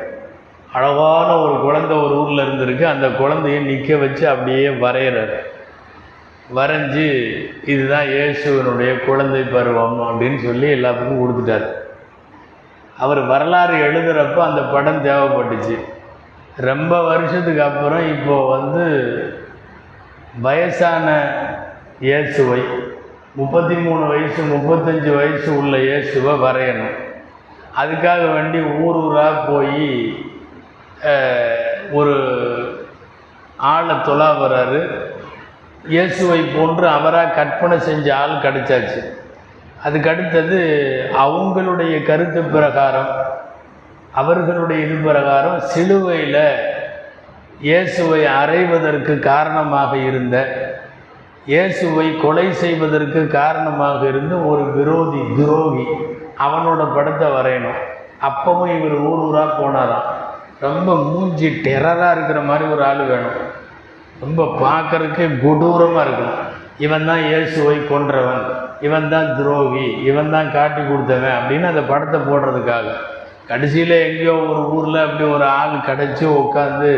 அழகான ஒரு குழந்தை ஒரு ஊரில் இருந்திருக்கு. அந்த குழந்தைய நிற்க வச்சு அப்படியே வரைகிறார் வரைஞ்சி இதுதான் இயேசுவனுடைய குழந்தை பருவம் அப்படின்னு சொல்லி எல்லாத்துக்கும் கொடுத்துட்டார். அவர் வரலாறு எழுதுகிறப்ப அந்த படம் தேவைப்பட்டுச்சு. ரொம்ப வருஷத்துக்கு அப்புறம் இப்போ வந்து வயசான இயேசுவை முப்பத்தி மூணு வயசு முப்பத்தஞ்சு வயசு உள்ள இயேசுவை வரையணும். அதுக்காக வேண்டி ஊர் ஊராக போய் ஒரு ஆளை தொலா வர்றாரு. இயேசுவை போன்று அவராக கற்பனை செஞ்ச ஆள் கிடைச்சாச்சு. அதுக்கு அடுத்தது அவங்களுடைய கருத்து பிரகாரம் அவர்களுடைய இது பிரகாரம் சிலுவையில் இயேசுவை அறைவதற்கு காரணமாக இருந்த இயேசுவை கொலை செய்வதற்கு காரணமாக இருந்த ஒரு விரோதி துரோகி அவனோட படத்தை வரையணும். அப்பவும் இவர் ஊர் ஊராக போனாராம். ரொம்ப மூஞ்சி டெரராக இருக்கிற மாதிரி ஒரு ஆள் வேணும். ரொம்ப பார்க்கறதுக்கே கொடூரமாக இருக்கணும். இவன் தான் இயேசுவை கொன்றவன். இவன் தான் துரோகி. இவன் தான் காட்டி கொடுத்தவன் அப்படின்னு அந்த படத்தை போடுறதுக்காக. கடைசியில் எங்கேயோ ஒரு ஊரில் அப்படி ஒரு ஆள் கிடச்சி உட்காந்து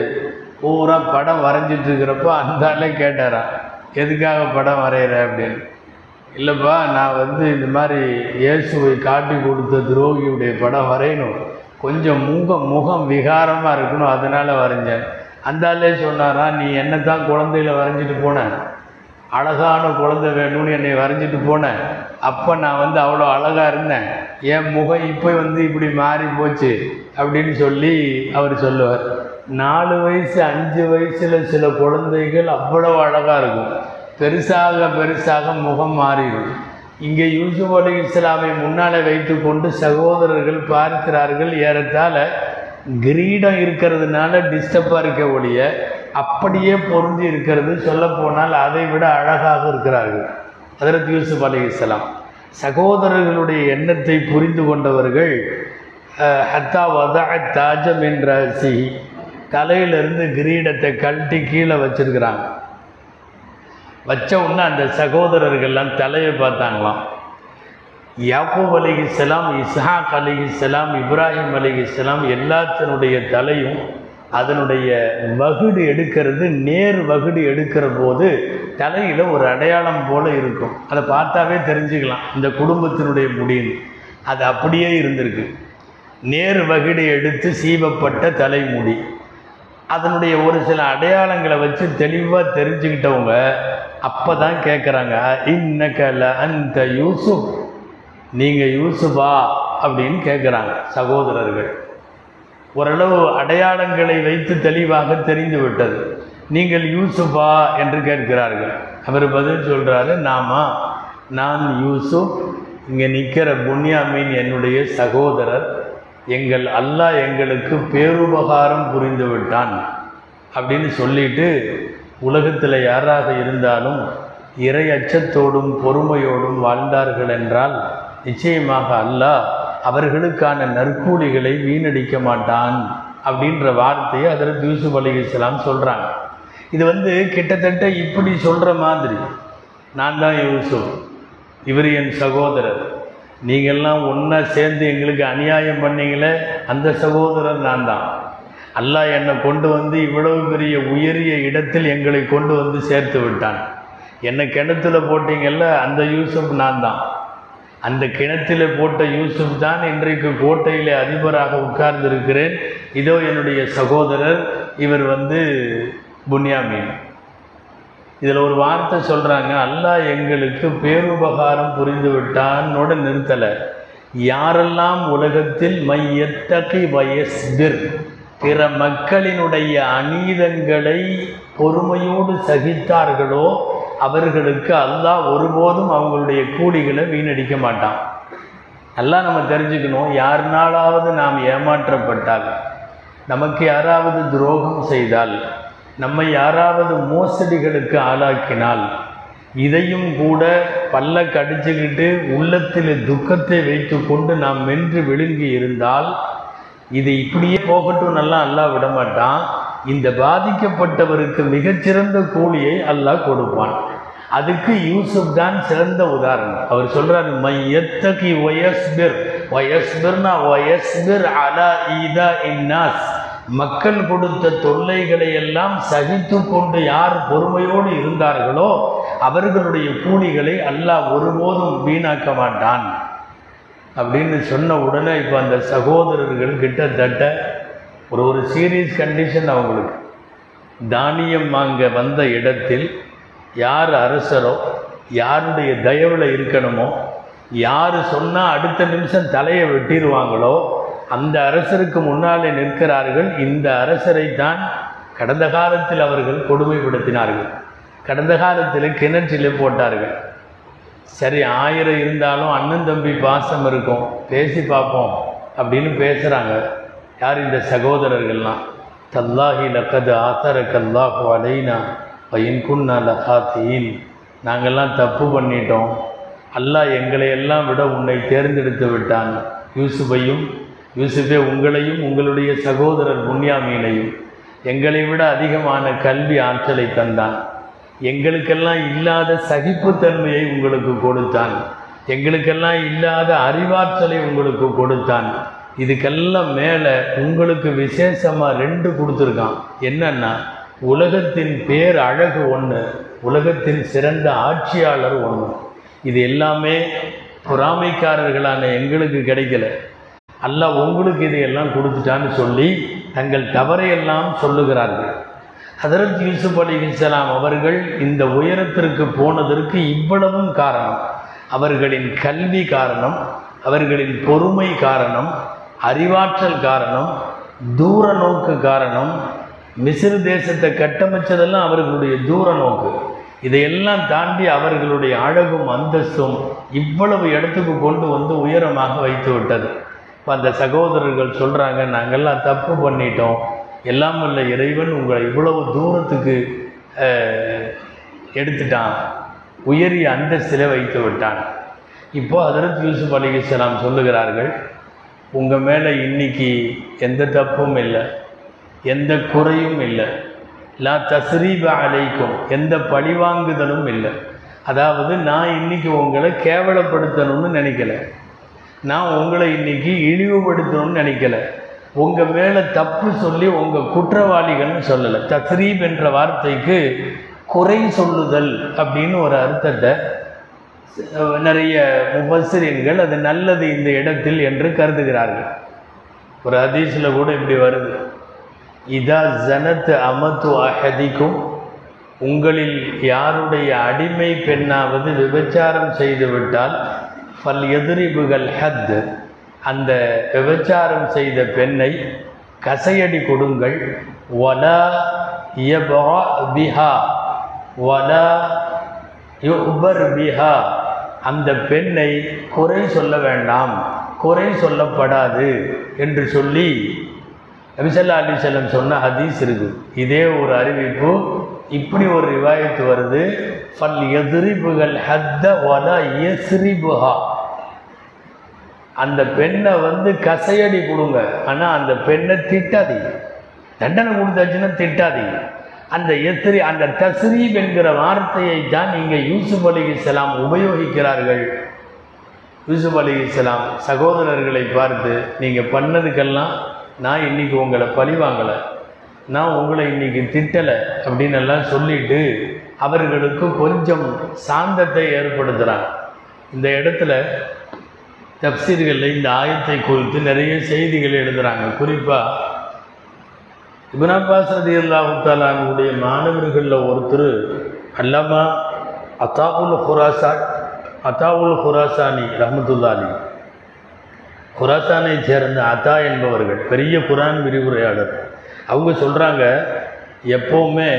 பூரா படம் வரைஞ்சிட்டு இருக்கிறப்போ அந்த ஆளே கேட்டாராம் எதுக்காக படம் வரைகிற அப்படின்னு. இல்லைப்பா நான் வந்து இந்த மாதிரி இயேசுவை காட்டி கொடுத்த துரோகியுடைய படம் வரையணும். கொஞ்சம் முகம் முகம் விகாரமாக இருக்கணும். அதனால் வரைஞ்சேன். அந்த ஆளே சொன்னாரா நீ என்ன தான் குழந்தையில வரைஞ்சிட்டு போன? அழகான குழந்தை வேணும்னு என்னை வரைஞ்சிட்டு போனேன் அப்போ நான் வந்து அவ்வளோ அழகாக இருந்தேன். என் முகம் இப்போ வந்து இப்படி மாறி போச்சு அப்படின்னு சொல்லி அவர் சொல்லுவார். நாலு வயசு அஞ்சு வயசில் சில குழந்தைகள் அவ்வளோ அழகாக இருக்கும். பெருசாக பெருசாக முகம் மாறிடும். இங்கே யூசுப் அலி இஸ்லாமை முன்னால் வைத்து கொண்டு சகோதரர்கள் பார்க்கிறார்கள். ஏறத்தாழ கிரீடம் இருக்கிறதுனால டிஸ்டர்பாக இருக்க ஒழிய அப்படியே பொருந்தி இருக்கிறது சொல்லப்போனால் அதை விட அழகாக இருக்கிறார்கள். அதற்கு யூசுப் அலி இஸ்லாம் சகோதரர்களுடைய எண்ணத்தை புரிந்து கொண்டவர்கள் ஹத்தா வதா தாஜம் என்ற சிஹி தலையிலிருந்து கிரீடத்தை கழட்டி கீழே வச்சிருக்கிறாங்க. வச்ச உடனே அந்த சகோதரர்கள்லாம் தலையை பார்த்தாங்களாம். யாக்கூப் அலிஹிஸ்லாம் இஸ்ஹாக் அலிஹிஸ்லாம் இப்ராஹிம் அலிஹிஸ்லாம் எல்லாத்தினுடைய தலையும் அதனுடைய வகுடு எடுக்கிறது நேர் வகுடு எடுக்கிற போது தலையில் ஒரு அடையாளம் போல் இருக்கும். அதை பார்த்தாவே தெரிஞ்சுக்கலாம். இந்த குடும்பத்தினுடைய முடின்னு அது அப்படியே இருந்திருக்கு. நேர் வகுடு எடுத்து சீவப்பட்ட தலைமுடி. அதனுடைய ஒரு சில அடையாளங்களை வச்சு தெளிவாக தெரிஞ்சுக்கிட்டவங்க அப்போ தான் கேட்குறாங்க இன்னக்கல அந்த யூசுப். நீங்கள் யூசுபா அப்படின்னு கேட்குறாங்க சகோதரர்கள். ஓரளவு அடையாளங்களை வைத்து தெளிவாக தெரிந்து விட்டது. நீங்கள் யூசுஃபா என்று கேட்கிறார்கள். அவர் பதில் சொல்கிறாரு நாமா நான் யூசுப் இங்கே நிற்கிற புன்யாமீன் என்னுடைய சகோதரர். எங்கள் அல்லாஹ் எங்களுக்கு பேருபகாரம் புரிந்து விட்டான். அப்படின்னு சொல்லிட்டு உலகத்தில் யாராக இருந்தாலும் இறை அச்சத்தோடும் பொறுமையோடும் வாழ்ந்தார்கள் என்றால் நிச்சயமாக அல்லாஹ் அவர்களுக்கான நற்கூலிகளை வீணடிக்க மாட்டான் அப்படின்ற வார்த்தையை அதில் யூசுப் அலி இஸ்லாம் சொல்கிறாங்க இது வந்து கிட்டத்தட்ட இப்படி சொல்கிற மாதிரி நான் தான் யூசுப் இவர் என் சகோதரர் நீங்கள்லாம் ஒன்றா சேர்ந்து எங்களுக்கு அநியாயம் பண்ணீங்களே அந்த சகோதரர் நான் தான். அல்லாஹ் என்னை கொண்டு வந்து இவ்வளவு பெரிய உயரிய இடத்தில் எங்களை கொண்டு வந்து சேர்த்து விட்டான். என்னை கிணத்துல போட்டீங்கல்ல அந்த யூசுப் நான் தான். அந்த கிணத்தில் போட்ட யூசுப் தான் இன்றைக்கு கோட்டையில் அதிபராக உட்கார்ந்திருக்கிறேன். இதோ என்னுடைய சகோதரர் இவர் வந்து புன்யாமீன். இதில் ஒரு வார்த்தை சொல்கிறாங்க அல்லாஹ் எங்களுக்கு பேருபகாரம் புரிந்து விட்டான்னோட நிறுத்தலை. யாரெல்லாம் உலகத்தில் மையத்தகை வயஸ்பிர் பிற மக்களினுடைய அநீதங்களை பொறுமையோடு சகித்தார்களோ அவர்களுக்கு அல்லாஹ் ஒருபோதும் அவங்களுடைய கூலிகளை வீணடிக்க மாட்டான். நல்லா நம்ம தெரிஞ்சுக்கணும் யாருனாலாவது நாம் ஏமாற்றப்பட்டால் நமக்கு யாராவது துரோகம் செய்தால் நம்மை யாராவது மோசடிகளுக்கு ஆளாக்கினால் இதையும் கூட பல்ல கடிச்சுக்கிட்டு உள்ளத்தில் துக்கத்தை வைத்து கொண்டு நாம் மென்று விழுங்கி இருந்தால் இது இப்படியே போகட்டும் நல்லா அல்லாஹ் விடமாட்டான். இந்த பாதிக்கப்பட்டவருக்கு மிகச்சிறந்த கூலியை அல்லாஹ் கொடுப்பான். அதுக்கு யூசுப் தான் சிறந்த உதாரணம். அவர் சொல்றாரு மை எத்தகி வயஸ்பிர். வயஸ்பிர்னா வயஸ்பிர் அலா ஈதா இன்னாஸ். மக்கள் கொடுத்த தொல்லைகளை எல்லாம் சகித்து கொண்டு யார் பொறுமையோடு இருந்தார்களோ அவர்களுடைய கூலிகளை அல்லாஹ் ஒருபோதும் வீணாக்க மாட்டான். அப்படின்னு சொன்ன உடனே இப்போ அந்த சகோதரர்கள் கிட்டத்தட்ட ஒரு ஒரு சீரியஸ் கண்டிஷன் அவங்களுக்கு. தானியம் வாங்க வந்த இடத்தில் யார் அரசரோ யாருடைய தயவில் இருக்கணுமோ யார் சொன்னால் அடுத்த நிமிஷம் தலையை வெட்டிடுவாங்களோ அந்த அரசருக்கு முன்னாலே நிற்கிறார்கள். இந்த அரசரை தான் கடந்த காலத்தில் அவர்கள் கொடுமைப்படுத்தினார்கள். கடந்த காலத்தில் கிணற்றிலே போட்டார்கள். சரி ஆயிரம் இருந்தாலும் அண்ணன் தம்பி பாசம் இருக்கும். பேசி பார்ப்போம் அப்படின்னு பேசுகிறாங்க யார் இந்த சகோதரர்கள்லாம்? தல்லாஹி லக்கது ஆத்தர கல்லாஹு அலைனா. பையன்குன்னா லஹாத்தீன். நாங்கள்லாம் தப்பு பண்ணிட்டோம். அல்லாஹ் எங்களை எல்லாம் விட உன்னை தேர்ந்தெடுத்து விட்டான். யூசுஃபையும் யூசுஃபே உங்களையும் உங்களுடைய சகோதரர் புன்யாமீனையும். எங்களை விட அதிகமான கல்வி ஆற்றலை தந்தான். எங்களுக்கெல்லாம் இல்லாத சகிப்புத்தன்மையை உங்களுக்கு கொடுத்தான். எங்களுக்கெல்லாம் இல்லாத அறிவாற்றலை உங்களுக்கு கொடுத்தான். இதுக்கெல்லாம் மேலே உங்களுக்கு விசேஷமாக ரெண்டு கொடுத்துருக்கான். என்னன்னா உலகத்தின் பேர் அழகு ஒன்று உலகத்தின் சிறந்த ஆட்சியாளர் ஒன்று இது எல்லாமே பொறாமைக்காரர்களான எங்களுக்கு கிடைக்கல. அல்ல உங்களுக்கு இதையெல்லாம் கொடுத்துட்டான்னு சொல்லி தங்கள் தவறையெல்லாம் சொல்லுகிறார்கள். ஹதரத் யூசுப் அலி இஸ்லாம் அவர்கள் இந்த உயரத்திற்கு போனதற்கு இவ்வளவும் காரணம். அவர்களின் கல்வி காரணம் அவர்களின் பொறுமை காரணம் அறிவாற்றல் காரணம் தூர நோக்கு காரணம் மிசிறு தேசத்தை கட்டமைச்சதெல்லாம் அவர்களுடைய தூர நோக்கு. இதையெல்லாம் தாண்டி அவர்களுடைய அழகும் அந்தஸ்தும் இவ்வளவு இடத்துக்கு கொண்டு வந்து உயரமாக வைத்து விட்டது. இப்போ அந்த சகோதரர்கள் சொல்கிறாங்க நாங்கள்லாம் தப்பு பண்ணிட்டோம். எல்லாம் உள்ள இறைவன் உங்களை இவ்வளவு தூரத்துக்கு எடுத்துட்டான். உயரிய அந்தஸ்தில் வைத்து விட்டான். இப்போது ஹதரத் யூசுப் அலிகலாம் சொல்லுகிறார்கள் உங்கள் மேலே இன்னைக்கு எந்த தப்பும் இல்லை. எந்த குறையும் இல்லை. லா தஸ்ரீப அலைக்கும். எந்த பழிவாங்குதலும் இல்லை. அதாவது நான் இன்றைக்கி உங்களை கேவலப்படுத்தணும்னு நினைக்கல. நான் உங்களை இன்றைக்கி இழிவுபடுத்தணும்னு நினைக்கல. உங்கள் மேலே தப்பு சொல்லி உங்கள் குற்றவாளிகள்னு சொல்லலை. தஸ்ரீப் என்ற வார்த்தைக்கு குறை சொல்லுதல் அப்படின்னு ஒரு அர்த்தத்தை நிறைய முபஸ்ஸிரீன்கள் அது நல்லது இந்த இடத்தில் என்று கருதுகிறார்கள். ஒரு அதிசயில் கூட இப்படி வருது. இதா ஜனத்து அமத்து அகதிக்கும் உங்களில் யாருடைய அடிமை பெண்ணாவது விபச்சாரம் செய்துவிட்டால் பல் எதிரிபுகள் ஹத் அந்த விபச்சாரம் செய்த பெண்ணை கசையடி கொடுங்கள். வலா யபா பிஹா வலா யுபர் பிஹா. அந்த பெண்ணை குறை சொல்ல வேண்டாம் குறை சொல்லப்படாது என்று சொல்லி நபிசல்லா அலி செல்லம் சொன்ன ஹதீஸ் இருக்கு. இதே ஒரு அறிவிப்பு இப்படி ஒரு ரிவாயத்து வருது. ஃபல் எதிரிபுகள் ஹத்த வல எஸ்ரிபுஹா அந்த பெண்ணை வந்து கசையடி கொடுங்க. ஆனால் அந்த பெண்ணை திட்டாதீங்க. தண்டனை கொடுத்தாச்சுன்னா திட்டாதீங்க. அந்த எத்திரி அந்த தஸ்ரீப் என்கிற வார்த்தையை தான் இங்கே யூசுப் அலி இஸ்லாம் உபயோகிக்கிறார்கள். யூசுப் அலி இஸ்லாம் சகோதரர்களை பார்த்து நீங்கள் பண்ணதுக்கெல்லாம் நான் இன்னைக்கு உங்களை பழி வாங்கலை. நான் உங்களை இன்னைக்கு திட்டலை அப்படின்னு எல்லாம் சொல்லிட்டு அவர்களுக்கு கொஞ்சம் சாந்தத்தை ஏற்படுத்துகிறாங்க இந்த இடத்துல தப்சீர்களில் இந்த ஆயத்தை குறித்து நிறைய செய்திகள் எழுதுகிறாங்க குறிப்பாக இப்ன் அப்பாஸ் ரதி அல்லாஹுத்தாலானுடைய மாணவர்களில் ஒருத்தர் அல்லாமா அத்தாவுல் ஹுராசா அத்தாவுல் ஹுராசானி ரஹமத்துல்லாலி குராத்தானை சேர்ந்த அத்தா என்பவர்கள் பெரிய குரான் விரிவுரையாளர். அவங்க சொல்கிறாங்க எப்போவுமே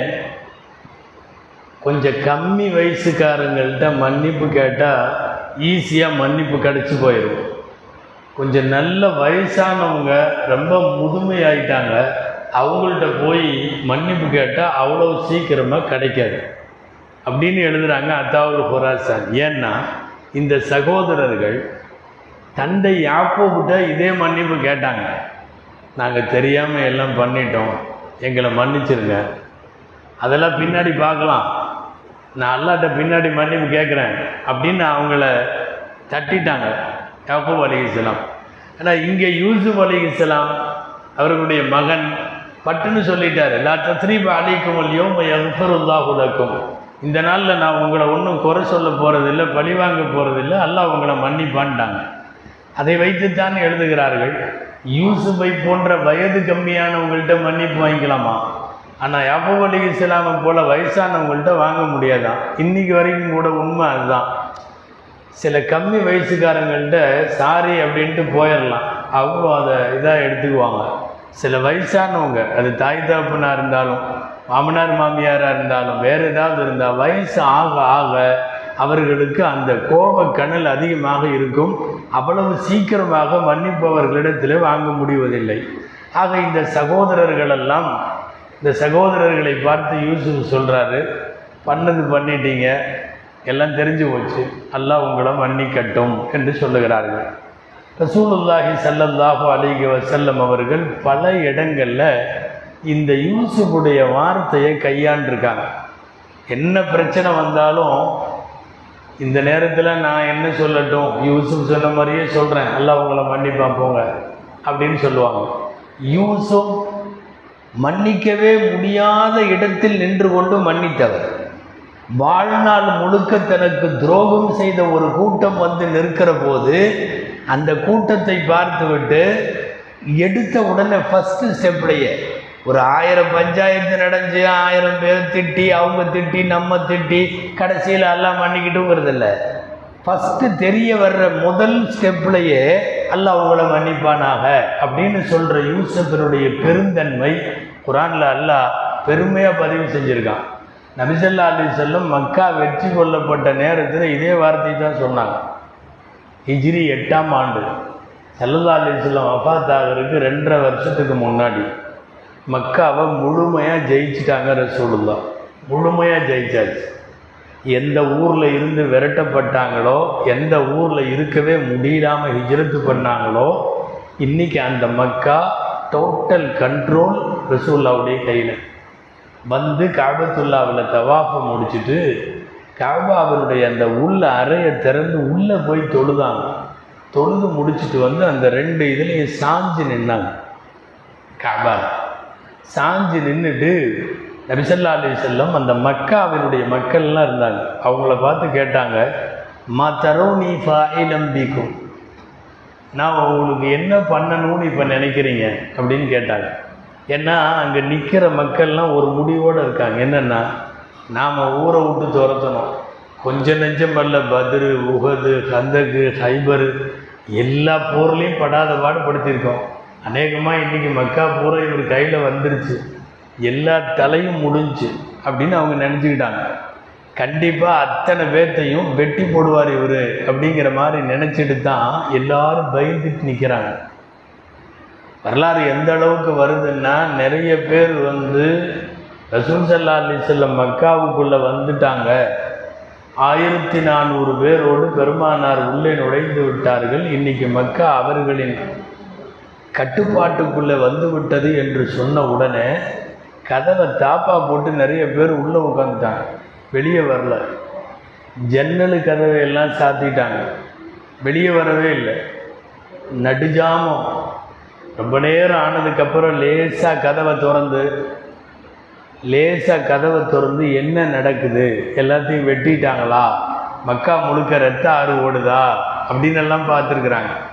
கொஞ்சம் கம்மி வயசுக்காரங்கள்ட்ட மன்னிப்பு கேட்டால் ஈஸியாக மன்னிப்பு கிடச்சி போயிடும் கொஞ்சம் நல்ல வயசானவங்க ரொம்ப முதுமையாயிட்டாங்க அவங்கள்ட்ட போய் மன்னிப்பு கேட்டால் அவ்வளோ சீக்கிரமாக கிடைக்காது. அப்படின்னு எழுதுகிறாங்க அத்தாவுல் ஹொராசான் ஏன்னா இந்த சகோதரர்கள் தந்தை யாக்கோபிட்ட இதே மன்னிப்பு கேட்டாங்க. நாங்கள் தெரியாமல் எல்லாம் பண்ணிட்டோம். எங்களை மன்னிச்சிருங்க. அதெல்லாம் பின்னாடி பார்க்கலாம். நான் அல்லாட்ட பின்னாடி மன்னிப்பு கேட்குறேன் அப்படின்னு அவங்கள தட்டிட்டாங்க. யாக்கூப் அலி ஆனால் இங்கே யூசுப் அலி அவர்களுடைய மகன் பட்டுன்னு சொல்லிட்டாரு. லா தத்ரீப் அலிக்கும் அல்யோம் எஃபருல்லாஹுலக்கும் இந்த நாளில் நான் உங்களை ஒன்றும் குறை சொல்ல போகிறதில்ல பழி வாங்க போகிறதில்ல அல்லாஹ் உங்களை மன்னிப்பான்ட்டாங்க. அதை வைத்துத்தான் எழுதுகிறார்கள். யூசுஃபை போன்ற வயது கம்மியானவங்கள்ட்ட மன்னிப்பு வாங்கிக்கலாமா? ஆனால் யாபூப் அலி இஸ்லாமை போல் வயசானவங்கள்ட்ட வாங்க முடியாதான் இன்னைக்கு வரைக்கும் கூட உண்மை அதுதான். சில கம்மி வயசுக்காரங்கள்ட்ட சாரி அப்படின்ட்டு போயிடலாம் அவங்க அதை இதாக எடுத்துக்குவாங்க. சில வயசானவங்க அது தாய் தகப்பனாக இருந்தாலும் மாமனார் மாமியாராக இருந்தாலும் வேறு ஏதாவது இருந்தால் வயசு ஆக ஆக அவர்களுக்கு அந்த கோப கணல் அதிகமாக இருக்கும். அவ்வளவு சீக்கிரமாக மன்னிப்பவர்களிடத்தில் வாங்க முடிவதில்லை. ஆக இந்த சகோதரர்களெல்லாம் இந்த சகோதரர்களை பார்த்து யூசுப் சொல்கிறாரு பண்ணது பண்ணிட்டீங்க. எல்லாம் தெரிஞ்சு போச்சு. அல்லாஹ் உங்களை மன்னிக்கட்டும் என்று சொல்லுகிறார்கள். ரசூலுல்லாஹி சல்லல்லாஹு அலைஹி வசல்லம் அவர்கள் பல இடங்களில் இந்த யூசுஃபுடைய வார்த்தையை கையாண்டிருக்காங்க. என்ன பிரச்சனை வந்தாலும் இந்த நேரத்தில் நான் என்ன சொல்லட்டும்? யூசுப் சொன்ன மாதிரியே சொல்கிறேன் எல்லாம் உங்களை மன்னிப்பான் போங்க. அப்படின்னு சொல்லுவாங்க. யூசுப் மன்னிக்கவே முடியாத இடத்தில் நின்று கொண்டு மன்னித்தவர். வாழ்நாள் முழுக்க தனக்கு துரோகம் செய்த ஒரு கூட்டம் வந்து நிற்கிற போது அந்த கூட்டத்தை பார்த்துவிட்டு எடுத்த உடனே ஃபஸ்ட்டு ஸ்டெப்லையே ஒரு ஆயிரம் பஞ்சாயத்து நடந்து ஆயிரம் பேர் திட்டி அவங்க திட்டி நம்ம திட்டி கடைசியில் எல்லாம் மன்னிக்கிட்டுங்கிறது இல்லை ஃபஸ்ட்டு தெரிய வர்ற முதல் ஸ்டெப்லையே அல்லாஹ் அவங்கள மன்னிப்பானாக அப்படின்னு சொல்கிற யூசஃபினுடைய பெருந்தன்மை குரானில் அல்லாஹ் பெருமையாக பதிவு செஞ்சுருக்கான். நபிசல்லா அலி செல்லும் மக்கா வெற்றி கொள்ளப்பட்ட நேரத்தில் இதே வார்த்தை தான் சொன்னாங்க. ஹிஜ்ரி எட்டாம் ஆண்டு. சல்லல்லா அலி செல்லம் வஃபாத்தாகிறதுக்கு ரெண்டரை வருஷத்துக்கு முன்னாடி. மக்காவை முழுமையாக ஜெயிச்சிட்டாங்க ரசூலுல்லா முழுமையாக ஜெயிச்சாச்சு. எந்த ஊரில் இருந்து விரட்டப்பட்டாங்களோ எந்த ஊரில் இருக்கவே முடியாமல் ஹிஜரத்து பண்ணாங்களோ இன்றைக்கி அந்த மக்கா டோட்டல் கண்ட்ரோல் ரசூல்லாவுடைய கையில். வந்து காபத்துல்லாவில் தவாஃபை முடிச்சுட்டு காபாவினுடைய அந்த உள்ள அறையை திறந்து உள்ளே போய் தொழுதாங்க. தொழுது முடிச்சுட்டு வந்து அந்த ரெண்டு இதுலேயும் சாஞ்சு நின்னாங்க. காபா சாஞ்சு நின்றுட்டு நபிசல்லா அலி செல்லம் அந்த மக்காவினுடைய மக்கள்லாம் இருந்தாங்க. அவங்கள பார்த்து கேட்டாங்க மா தரோனி ஃபாயிலம்பிக்கும் நான் உங்களுக்கு என்ன பண்ணணும்னு இப்போ நினைக்கிறீங்க? அப்படின்னு கேட்டாங்க. ஏன்னா அங்கே நிற்கிற மக்கள்லாம் ஒரு முடிவோடு இருக்காங்க. என்னென்னா நாம் ஊரை விட்டு துரத்தணும். கொஞ்ச நெஞ்சம் அல்ல பத்ரு உகது கந்தகு ஹைபரு எல்லா போர்லேயும் படாத பாடுபடுத்தியிருக்கோம் அநேகமாக இன்றைக்கி மக்கா பூரா இவர் கையில் வந்துருச்சு. எல்லா தலையும் முடிஞ்சு அப்படின்னு அவங்க நினச்சிக்கிட்டாங்க. கண்டிப்பாக அத்தனை பேர்த்தையும் வெட்டி போடுவார் இவர் அப்படிங்கிற மாதிரி நினச்சிட்டு தான் எல்லாரும் பயந்துட்டு நிற்கிறாங்க வரலாறு எந்த அளவுக்கு வருதுன்னா நிறைய பேர் வந்து ரசூல் சல்லா மக்காவுக்குள்ளே வந்துட்டாங்க. ஆயிரத்தி நானூறு பேரோடு பெருமானார் உள்ளே நுழைந்து விட்டார்கள். இன்றைக்கி மக்கா அவர்களின் கட்டுப்பாட்டுக்குள்ளே வந்து விட்டது என்று சொன்ன உடனே கதவை தாப்பா போட்டு நிறைய பேர் உள்ளே உட்காந்துட்டாங்க வெளியே வரல. ஜன்னல் கதவை எல்லாம் சாத்திட்டாங்க. வெளியே வரவே இல்லை. நடுஜாமம். ரொம்ப நேரம் ஆனதுக்கப்புறம் லேசாக கதவை திறந்து லேசாக கதவை திறந்து என்ன நடக்குது? எல்லாத்தையும் வெட்டிட்டாங்களா? மக்கா முழுக்க ரத்த ஆறு ஓடுதா? அப்படின்னு எல்லாம் பார்த்துருக்குறாங்க.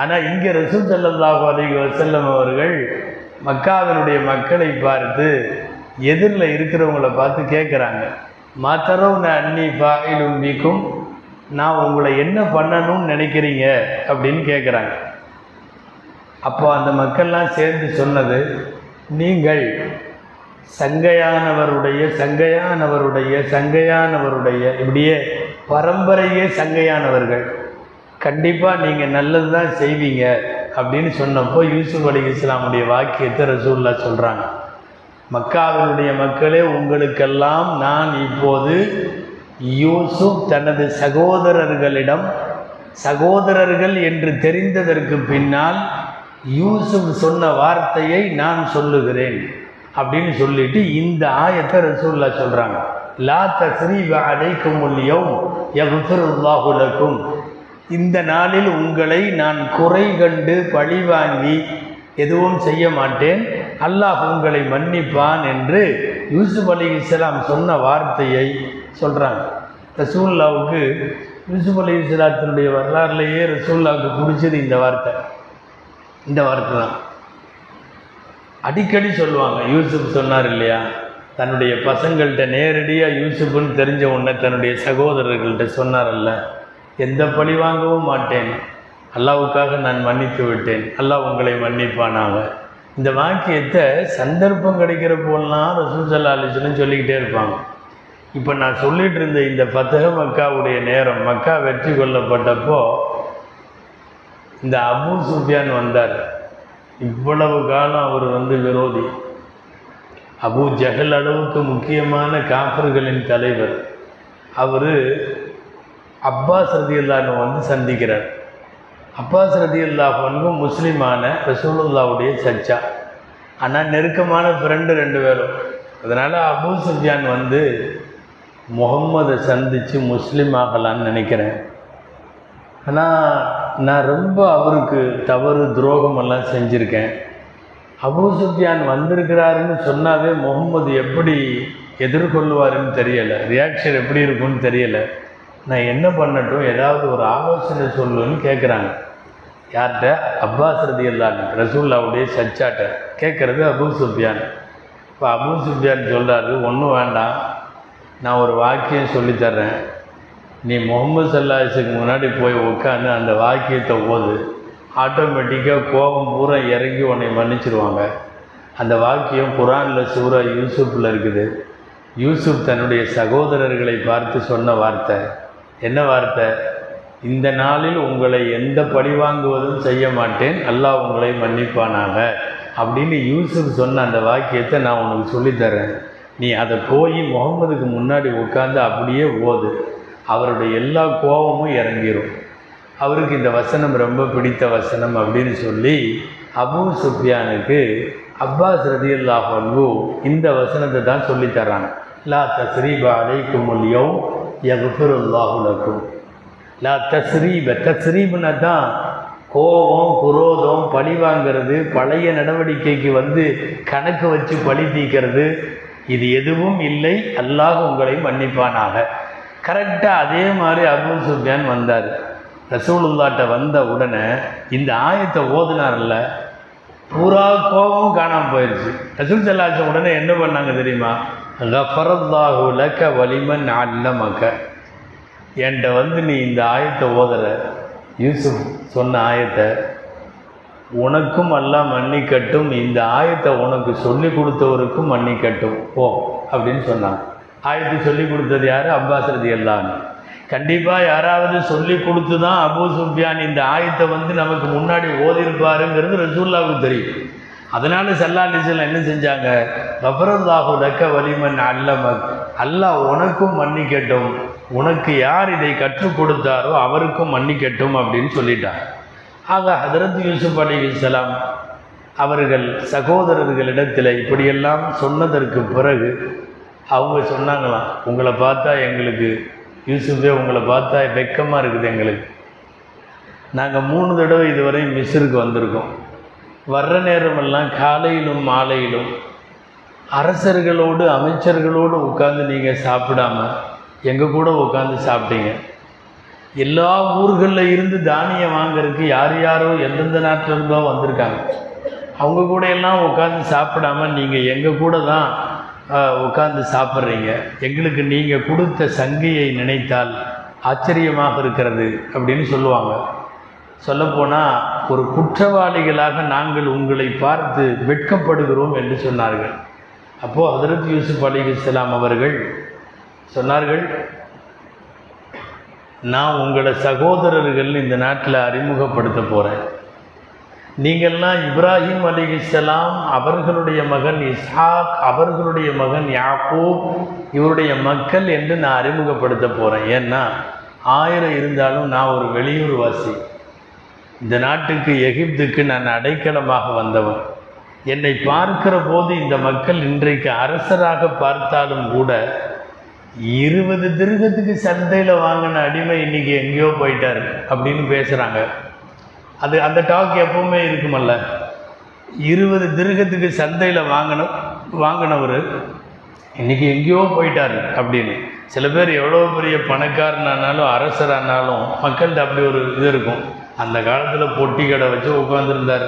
ஆனால் இங்கே ரசூல் சல்லாஹூ அலைஹி வசல்லம் அவர்கள் மக்காவினுடைய மக்களை பார்த்து எதிரில் இருக்கிறவங்கள பார்த்து கேட்குறாங்க மாத்தரவுன அன்னி ஃபாயிலும் பிக்கும் நான் உங்களை என்ன பண்ணணும்னு நினைக்கிறீங்க? அப்படின்னு கேட்குறாங்க அப்போ அந்த மக்கள்லாம் சேர்ந்து சொன்னது நீங்கள் சங்கையானவருடைய சங்கையானவருடைய சங்கையானவருடைய இப்படியே பரம்பரையே சங்கையானவர்கள். கண்டிப்பாக நீங்கள் நல்லது தான் செய்வீங்க அப்படின்னு சொன்னப்போ யூசுப் அலி இஸ்லாமுடைய வாக்கியத்தை ரசூல்லா சொல்கிறாங்க மக்காவினுடைய மக்களே உங்களுக்கெல்லாம் நான் இப்போது யூசுப் தனது சகோதரர்களிடம் சகோதரர்கள் என்று தெரிந்ததற்கு பின்னால் யூசுப் சொன்ன வார்த்தையை நான் சொல்லுகிறேன் அப்படின்னு சொல்லிட்டு இந்த ஆயத்தை ரசூல்லா சொல்கிறாங்க லா தஸ்ரீப அலைக்கும் யௌம் யஃபிருல்லாஹு இந்த நாளில் உங்களை நான் குறை கண்டு பழி வாங்கி எதுவும் செய்ய மாட்டேன். அல்லாஹ் உங்களை மன்னிப்பான் என்று யூசுப் அலி இஸ்லாம் சொன்ன வார்த்தையை சொல்கிறாங்க ரசூல்லாவுக்கு யூசுப் அலி இஸ்லாத்தினுடைய வரலாறுலேயே ரசூல்லாவுக்கு பிடிச்சது இந்த வார்த்தை. இந்த வார்த்தை தான். அடிக்கடி சொல்லுவாங்க யூசுப் சொன்னார் இல்லையா? தன்னுடைய பசங்கள்கிட்ட நேரடியாக யூசுப்னு தெரிஞ்ச உடனே தன்னுடைய சகோதரர்கள்ட்ட சொன்னார்ல்ல எந்த பழி வாங்கவும் மாட்டேன். அல்லாவுக்காக நான் மன்னித்து விட்டேன். அல்லாஹ் உங்களை மன்னிப்பானாங்க இந்த வாக்கியத்தை சந்தர்ப்பம் கிடைக்கிற போலாம் ரசூல் சல்லா சொல்லிக்கிட்டே இருப்பாங்க. இப்போ நான் சொல்லிட்டு இருந்த இந்த பத்தக மக்காவுடைய நேரம் மக்கா வெற்றி கொள்ளப்பட்டப்போ இந்த அபு சுஃபியான் வந்தார். இவ்வளவு காலம் அவர் வந்து விரோதி. அபு ஜஹல் அளவுக்கு முக்கியமான காப்பர்களின் தலைவர். அவர் அப்பாஸ் ரதியுல்லான்னு வந்து சந்திக்கிறார். அப்பாஸ் ரதியுல்லாஹனும் முஸ்லீமான ரசூலுல்லாவுடைய சச்சா. ஆனால் நெருக்கமான ஃப்ரெண்டு ரெண்டு பேரும். அதனால் அபு சுஃபியான் வந்து முகம்மதை சந்தித்து முஸ்லீம் ஆகலான்னு நினைக்கிறேன். ஆனால் நான் ரொம்ப அவருக்கு தவறு துரோகமெல்லாம் செஞ்சுருக்கேன். அபு சுஃபியான் வந்திருக்கிறாருன்னு சொன்னாவே முகம்மது எப்படி எதிர்கொள்வாருன்னு தெரியலை. ரியாக்ஷன் எப்படி இருக்கும்னு தெரியலை. நான் என்ன பண்ணட்டும் ஏதாவது ஒரு ஆலோசனை சொல்லுன்னு கேட்குறாங்க யார்கிட்ட? அப்பாஸ் ரதி அல்லான்னு ரசூல்லாவுடைய சச்சாட்ட கேட்குறது அபு சுஃபியான். இப்போ அபு சுஃபியான் சொல்கிறாரு ஒன்றும் வேண்டாம். நான் ஒரு வாக்கியம் சொல்லித்தர்றேன் நீ முகமது சல்லாஸுக்கு முன்னாடி போய் உட்காந்து அந்த வாக்கியத்தை ஓது. ஆட்டோமேட்டிக்காக கோபம் பூரா இறங்கி உன்னை மன்னிச்சிருவாங்க. அந்த வாக்கியம் குரானில் சூரா யூசுஃபில் இருக்குது. யூசுப் தன்னுடைய சகோதரர்களை பார்த்து சொன்ன வார்த்தை. என்ன வார்த்தை? இந்த நாளில் உங்களை எந்த பழிவாங்குவதும் செய்ய மாட்டேன். அல்லாஹ் உங்களை மன்னிப்பானாக. அப்படின்னு யூசுப் சொன்ன அந்த வாக்கியத்தை நான் உனக்கு சொல்லித்தரேன் நீ அதை போய் முகமதுக்கு முன்னாடி உட்காந்து அப்படியே ஓது. அவருடைய எல்லா கோபமும் இறங்கிடும் அவருக்கு இந்த வசனம் ரொம்ப பிடித்த வசனம் அப்படின்னு சொல்லி அபு சுஃபியானுக்கு அப்பாஸ் ரதியுல்லாஹ் அன்பு இந்த வசனத்தை தான் சொல்லித்தராங்க லா தஸ்ரீப அலைக்கும் யௌ யகுஃபிருல்லாஹு லக்கும். லா தஸ்ரீப தஸ்ரீப்னா தான் கோபம் குரோதம் பழி வாங்கிறது பழைய நடவடிக்கைக்கு வந்து கணக்கு வச்சு பழி தீக்கிறது இது எதுவும் இல்லை. அல்லாஹ் உங்களை மன்னிப்பானாக. கரெக்டாக அதே மாதிரி அபூ சுஃபியான் வந்தார். ரசூலுல்லாட்ட வந்த உடனே இந்த ஆயத்தை ஓதுனார்ல பூரா கோபமும் காணாமல் போயிடுச்சு ரசூல் செல்லாச்ச உடனே என்ன பண்ணாங்க தெரியுமா? கஃபரல்லாஹு லக்க வலிமன் அல்லமக்க என்கிட்ட வந்து நீ இந்த ஆயத்தை ஓதுற. யூசுப் சொன்ன ஆயத்தை உனக்கும் எல்லாம் மன்னிக்கட்டும். இந்த ஆயத்தை உனக்கு சொல்லி கொடுத்தவருக்கும் மன்னிக்கட்டும். ஓ அப்படின்னு சொன்னாங்க ஆயத்தை சொல்லி கொடுத்தது யார்? அப்பாஸ் எல்லாம் கண்டிப்பாக யாராவது சொல்லி கொடுத்து தான் அபூ சுஃபியான் இந்த ஆயத்தை வந்து நமக்கு முன்னாடி ஓதிருப்பாருங்கிறது ரசூல்லாவுக்கு தெரியும். அதனால் சல்லா அலிசல்லாம் என்ன செஞ்சாங்க? கபரல்லாஹு லக்க வலிமன் அல்லமக். அல்லாஹ் உனக்கும் மன்னிக்கட்டும். உனக்கு யார் இதை கற்றுக் கொடுத்தாரோ அவருக்கும் மன்னிக்கட்டும் அப்படின்னு சொல்லிட்டார். ஆக ஹதரத் யூசுப் அலிசலாம் அவர்கள் சகோதரர்களிடத்தில் இப்படியெல்லாம் சொன்னதற்கு பிறகு அவங்க சொன்னாங்களாம் உங்களை பார்த்தா எங்களுக்கு யூசுஃபே உங்களை பார்த்தா வெக்கமாக இருக்குது எங்களுக்கு. நாங்கள் மூணு தடவை இதுவரையும் மிஸ்ருக்கு வந்திருக்கோம். வர்ற நேரமெல்லாம் காலையிலும் மாலையிலும் அரசர்களோடு அமைச்சர்களோடு உட்காந்து நீங்கள் சாப்பிடாம எங்கள் கூட உட்காந்து சாப்பிட்டீங்க. எல்லா ஊர்களில் இருந்து தானியம் வாங்குறதுக்கு யார் யாரோ எந்தெந்த நாட்டில் இருந்தோ வந்திருக்காங்க. அவங்க கூட எல்லாம் உட்காந்து சாப்பிடாம நீங்கள் எங்கள் கூட தான் உட்காந்து சாப்பிட்றீங்க. எங்களுக்கு நீங்கள் கொடுத்த சங்கையை நினைத்தால் ஆச்சரியமாக இருக்கிறது அப்படின்னு சொல்லுவாங்க. சொல்லப்போனால் ஒரு குற்றவாளிகளாக நாங்கள் உங்களை பார்த்து வெட்கப்படுகிறோம் என்று சொன்னார்கள். அப்போது ஹதரத் யூசுப் அலி இஸ்லாம் அவர்கள் சொன்னார்கள் நான் உங்களை சகோதரர்கள் இந்த நாட்டில் அறிமுகப்படுத்த போகிறேன் நீங்கள்லாம் இப்ராஹிம் அலிகிஸ்லாம் அவர்களுடைய மகன் இஸ்ஹாக் அவர்களுடைய மகன் யாக்கூப் இவருடைய மக்கள் என்று நான் அறிமுகப்படுத்த போகிறேன் ஏன்னா ஆயிரம் இருந்தாலும் நான் ஒரு வெளியூர் வாசி இந்த நாட்டுக்கு எகிப்துக்கு நான் அடைக்கலமாக வந்தவன். என்னை பார்க்கிற போது இந்த மக்கள் இன்றைக்கு அரசராக பார்த்தாலும் கூட இருபது திருகத்துக்கு சந்தையில் வாங்கின அடிமை இன்னைக்கு எங்கேயோ போயிட்டார் அப்படின்னு பேசுகிறாங்க அது அந்த டாக் எப்பவுமே இருக்குமல்ல. இருபது திருகத்துக்கு சந்தையில் வாங்கின வாங்கினவர் இன்றைக்கி எங்கேயோ போயிட்டார் அப்படின்னு. சில பேர் எவ்வளோ பெரிய பணக்காரனானாலும் அரசரானாலும் மக்கள்கிட்ட அப்படி ஒரு இது இருக்கும். அந்த காலத்தில் பொட்டி கடை வச்சு உட்காந்துருந்தார்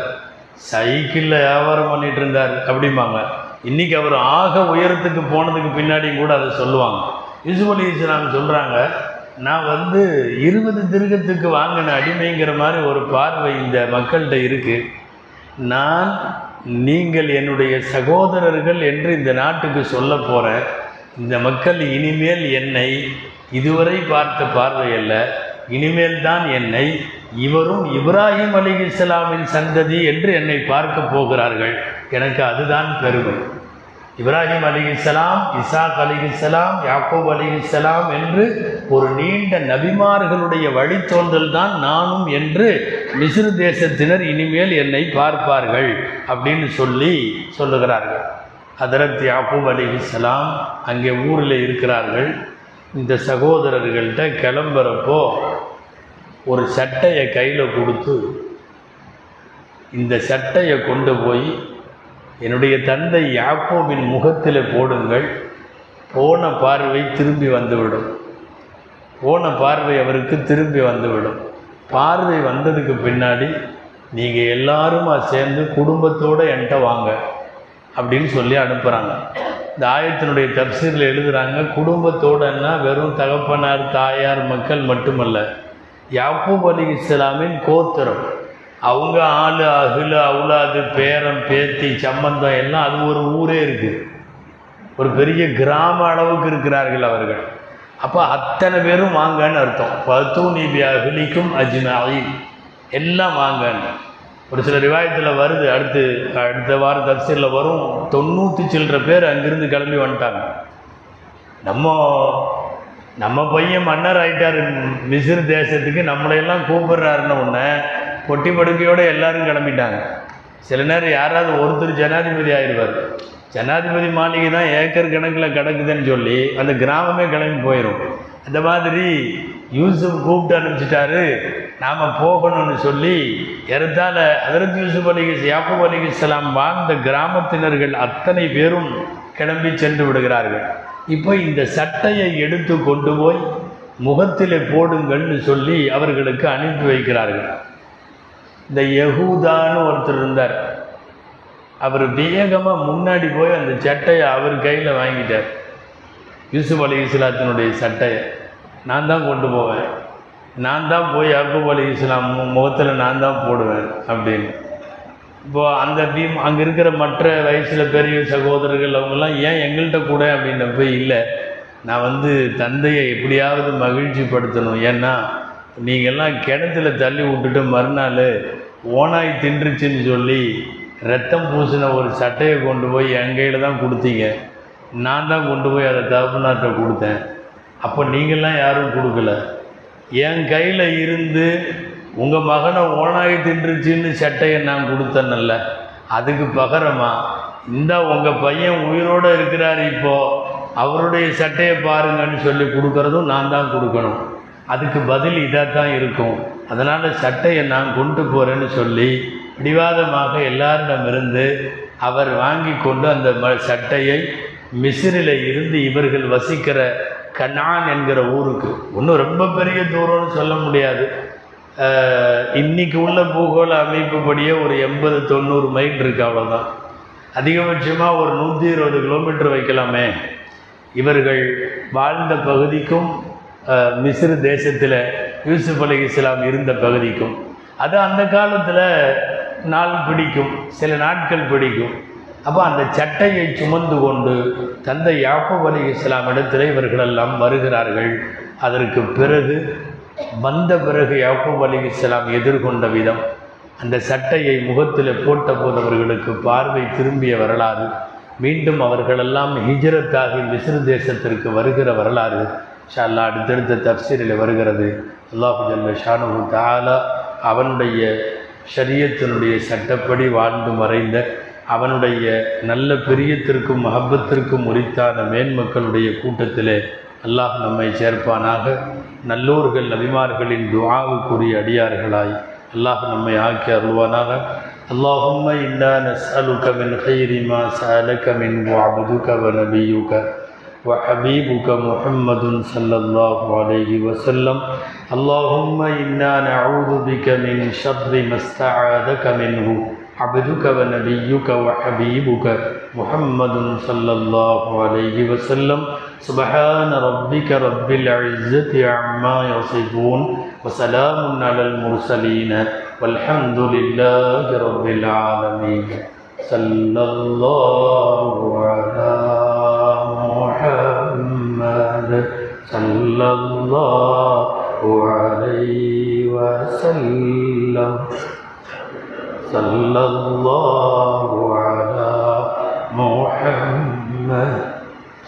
சைக்கிளில் வியாபாரம் பண்ணிட்டு இருந்தார் அப்படிம்பாங்க. இன்னைக்கு அவர் ஆக உயரத்துக்கு போனதுக்கு பின்னாடியும் கூட அதை சொல்லுவாங்க. யூசுப் அலி இஸ்லாம் சொல்கிறாங்க நான் வந்து இருபது திருகத்துக்கு வாங்கின அடிமைங்கிற மாதிரி ஒரு பார்வை இந்த மக்கள்கிட்ட இருக்குது நான் நீங்கள் என்னுடைய சகோதரர்கள் என்று இந்த நாட்டுக்கு சொல்ல போகிறேன் இந்த மக்கள் இனிமேல் என்னை இதுவரை பார்த்த பார்வை அல்ல. இனிமேல் தான் என்னை இவரும் இப்ராஹிம் அலி இஸ்லாமின் சந்ததி என்று என்னை பார்க்க போகிறார்கள். எனக்கு அதுதான் பெருமை. இப்ராஹிம் அலி இஸ்லாம் இசாக் அலி இஸ்லாம் யாக்கூப் அலி இஸ்லாம் என்று ஒரு நீண்ட நபிமார்களுடைய வழித்தோன்றல் தான் நானும் என்று மிஸ்ரு தேசத்தினர் இனிமேல் என்னை பார்ப்பார்கள் அப்படின்னு சொல்லி சொல்லுகிறார்கள். ஹதரத் யாக்கூப் அலி இஸ்லாம் அங்கே ஊரில் இருக்கிறார்கள். இந்த சகோதரர்கள்ட்ட கிளம்புறப்போ ஒரு சட்டையை கையில் கொடுத்து இந்த சட்டையை கொண்டு போய் என்னுடைய தந்தை யாக்கோவின் முகத்தில் போடுங்கள். போன பார்வை திரும்பி வந்துவிடும். போன பார்வை அவருக்கு திரும்பி வந்துவிடும். பார்வை வந்ததுக்கு பின்னாடி நீங்கள் எல்லாருமா சேர்ந்து குடும்பத்தோடு என்கிட்ட வாங்க அப்படின்னு சொல்லி அனுப்புகிறாங்க இந்த ஆயத்தினுடைய தப்சீரில் எழுதுகிறாங்க குடும்பத்தோடன்னா வெறும் தகப்பனார் தாயார் மக்கள் மட்டுமல்ல. யாக்கூப் அலி இஸ்லாமின் கோத்திரம். அவங்க ஆளு அகிலு அவுலாது பேரம் பேத்தி சம்பந்தம் எல்லாம் அது ஒரு ஊரே இருக்குது ஒரு பெரிய கிராம அளவுக்கு இருக்கிறார்கள் அவர்கள். அப்போ அத்தனை பேரும் வாங்கன்னு அர்த்தம். பத்து நீபி அகிலிக்கும் அஜ்மாயி எல்லாம் வாங்கன்னு. ஒரு சில ரிவாயத்தில் வருது அடுத்து அடுத்த வாரம் தப்சீரில் வரும். தொண்ணூற்றி சில்லற பேர் அங்கேருந்து கிளம்பி வந்துட்டாங்க. நம்ம நம்ம பையன் மன்னர் ஆயிட்டார். மிசிறு தேசத்துக்கு நம்மளையெல்லாம் கூப்பிடுறாருன்னு ஒன்று பொட்டி படுக்கையோடு எல்லாரும் கிளம்பிட்டாங்க. சில நேரம் யாராவது ஒருத்தர் ஜனாதிபதி ஆயிடுவார். ஜனாதிபதி மாளிகை தான் ஏக்கர் கணக்கில் கிடக்குதுன்னு சொல்லி அந்த கிராமமே கிளம்பி போயிடும் அந்த மாதிரி யூசுப் கூப்பிட்டு அனுப்பிச்சிட்டாரு. நாம் போகணும்னு சொல்லி ஏறத்தாழ அதரத் யூசுப் அலி யாப்பூப் அலி இஸ்லாம் வாழ்ந்த கிராமத்தினர்கள் அத்தனை பேரும் கிளம்பி சென்று விடுகிறார்கள். இப்போ இந்த சட்டையை எடுத்து கொண்டு போய் முகத்தில் போடுங்கள்னு சொல்லி அவர்களுக்கு அனுப்பி வைக்கிறார்கள். இந்த யகூதான்னு ஒருத்தர் இருந்தார். அவர் வேகமாக முன்னாடி போய் அந்த சட்டையை அவர் கையில் வாங்கிட்டார். யூசுப் அலி இஸ்லாத்தினுடைய சட்டையை. நான் தான் கொண்டு போவேன். நான் தான் போய் யாக்கூப் அலி இஸ்லாம் முகத்தில் நான் தான் போடுவேன் அப்படின்னு. இப்போ அந்த டீம் அங்கே இருக்கிற மற்ற வயசில் பெரிய சகோதரர்கள் அவங்கெல்லாம் ஏன் எங்கள்கிட்ட கூட அப்படின்னப்ப இல்லை. நான் வந்து தந்தையை எப்படியாவது மகிழ்ச்சிப்படுத்தணும். ஏன்னா நீங்கள்லாம் கிணத்துல தள்ளி விட்டுட்டு மறுநாள் ஓனாய் தின்றுச்சுன்னு சொல்லி ரத்தம் பூசின ஒரு சட்டையை கொண்டு போய் என் கையில் தான் கொடுத்தீங்க. நான் தான் கொண்டு போய் அதை தகப்பனார்ட்ட கொடுத்தேன். அப்போ நீங்கள்லாம் யாரும் கொடுக்கல. என் கையில் இருந்து உங்கள் மகனை ஓனாய் தின்றுச்சின்னு சட்டையை நான் கொடுத்தேன்னல்ல. அதுக்கு பகரமா இந்த உங்கள் பையன் உயிரோடு இருக்கிறார் இப்போது அவருடைய சட்டையை பாருங்கன்னு சொல்லி கொடுக்குறதும் நான் தான் கொடுக்கணும். அதுக்கு பதில் இதாக தான் இருக்கும். அதனால் சட்டையை நான் கொண்டு போகிறேன்னு சொல்லி பிடிவாதமாக எல்லாரிடமிருந்து அவர் வாங்கி கொண்டு அந்த ம சட்டையை மிசிறில் இருந்து இவர்கள் வசிக்கிற கனான் என்கிற ஊருக்கு. ஒன்றும் ரொம்ப பெரிய தூரம்னு சொல்ல முடியாது. இன்னைக்கு உள்ள பூகோள அமைப்புப்படியே ஒரு எண்பது தொண்ணூறு மைல் இருக்கு அவ்வளோதான் அதிகபட்சமாக ஒரு நூற்றி இருபது கிலோமீட்டர் வைக்கலாமே. இவர்கள் வாழ்ந்த பகுதிக்கும் மிஸ்ரு தேசத்தில் யூசுப் அலி இஸ்லாம் இருந்த பகுதிக்கும் அது அந்த காலத்தில் நாள் பிடிக்கும் சில நாட்கள் பிடிக்கும். அப்போ அந்த சட்டையை சுமந்து கொண்டு தந்தை யாக்கூப் அலி இஸ்லாம் இடத்துல இவர்களெல்லாம் வருகிறார்கள். அதற்கு பிறகு வந்த பிறகு யாக்கூப் அலி இஸ்லாம் எதிர்கொண்ட விதம் அந்த சட்டையை முகத்தில் போட்டபோது அவர்களுக்கு பார்வை திரும்பிய வரலாறு மீண்டும் அவர்களெல்லாம் ஹிஜ்ரத்தாகி மிஸ்ரு தேசத்திற்கு வருகிற வரலாறு ஷால்லா அடுத்தடுத்த தப்சீரில் வருகிறது. அல்லாஹு ஜல்ல ஷானு தாலா அவனுடைய ஷரியத்தினுடைய சட்டப்படி வாழ்ந்து மறைந்த அவனுடைய நல்ல பிரியத்திற்கும் மஹப்பத்திற்கும் உரித்தான மேன்மக்களுடைய கூட்டத்திலே அல்லாஹ் நம்மை சேர்ப்பானாக நல்லோர்கள் நபிமார்களின் துஆவுக்குரிய அடியார்களாய் அல்லாஹ் நம்மை ஆக்கி அருள்வானாக اللهم إنا نسألك من خير ما سألك منه عبدك ونبيك وحبيبك محمد صلى الله عليه وسلم اللهم إنا نعوذ بك من شر ما استعاذك منه عبدك ونبيك وحبيبك محمد صلى الله عليه وسلم سبحان ربك رب العزة عما يصفون وسلام على المرسلين والحمد لله رب العالمين. صلى الله على محمد. صلى الله عليه وسلم. صلى الله على محمد.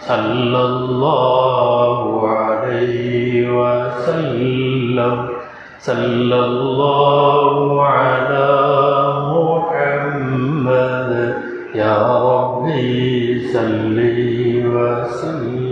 صلى الله عليه وسلم. صلى الله على محمد يا ربي صل وسلم.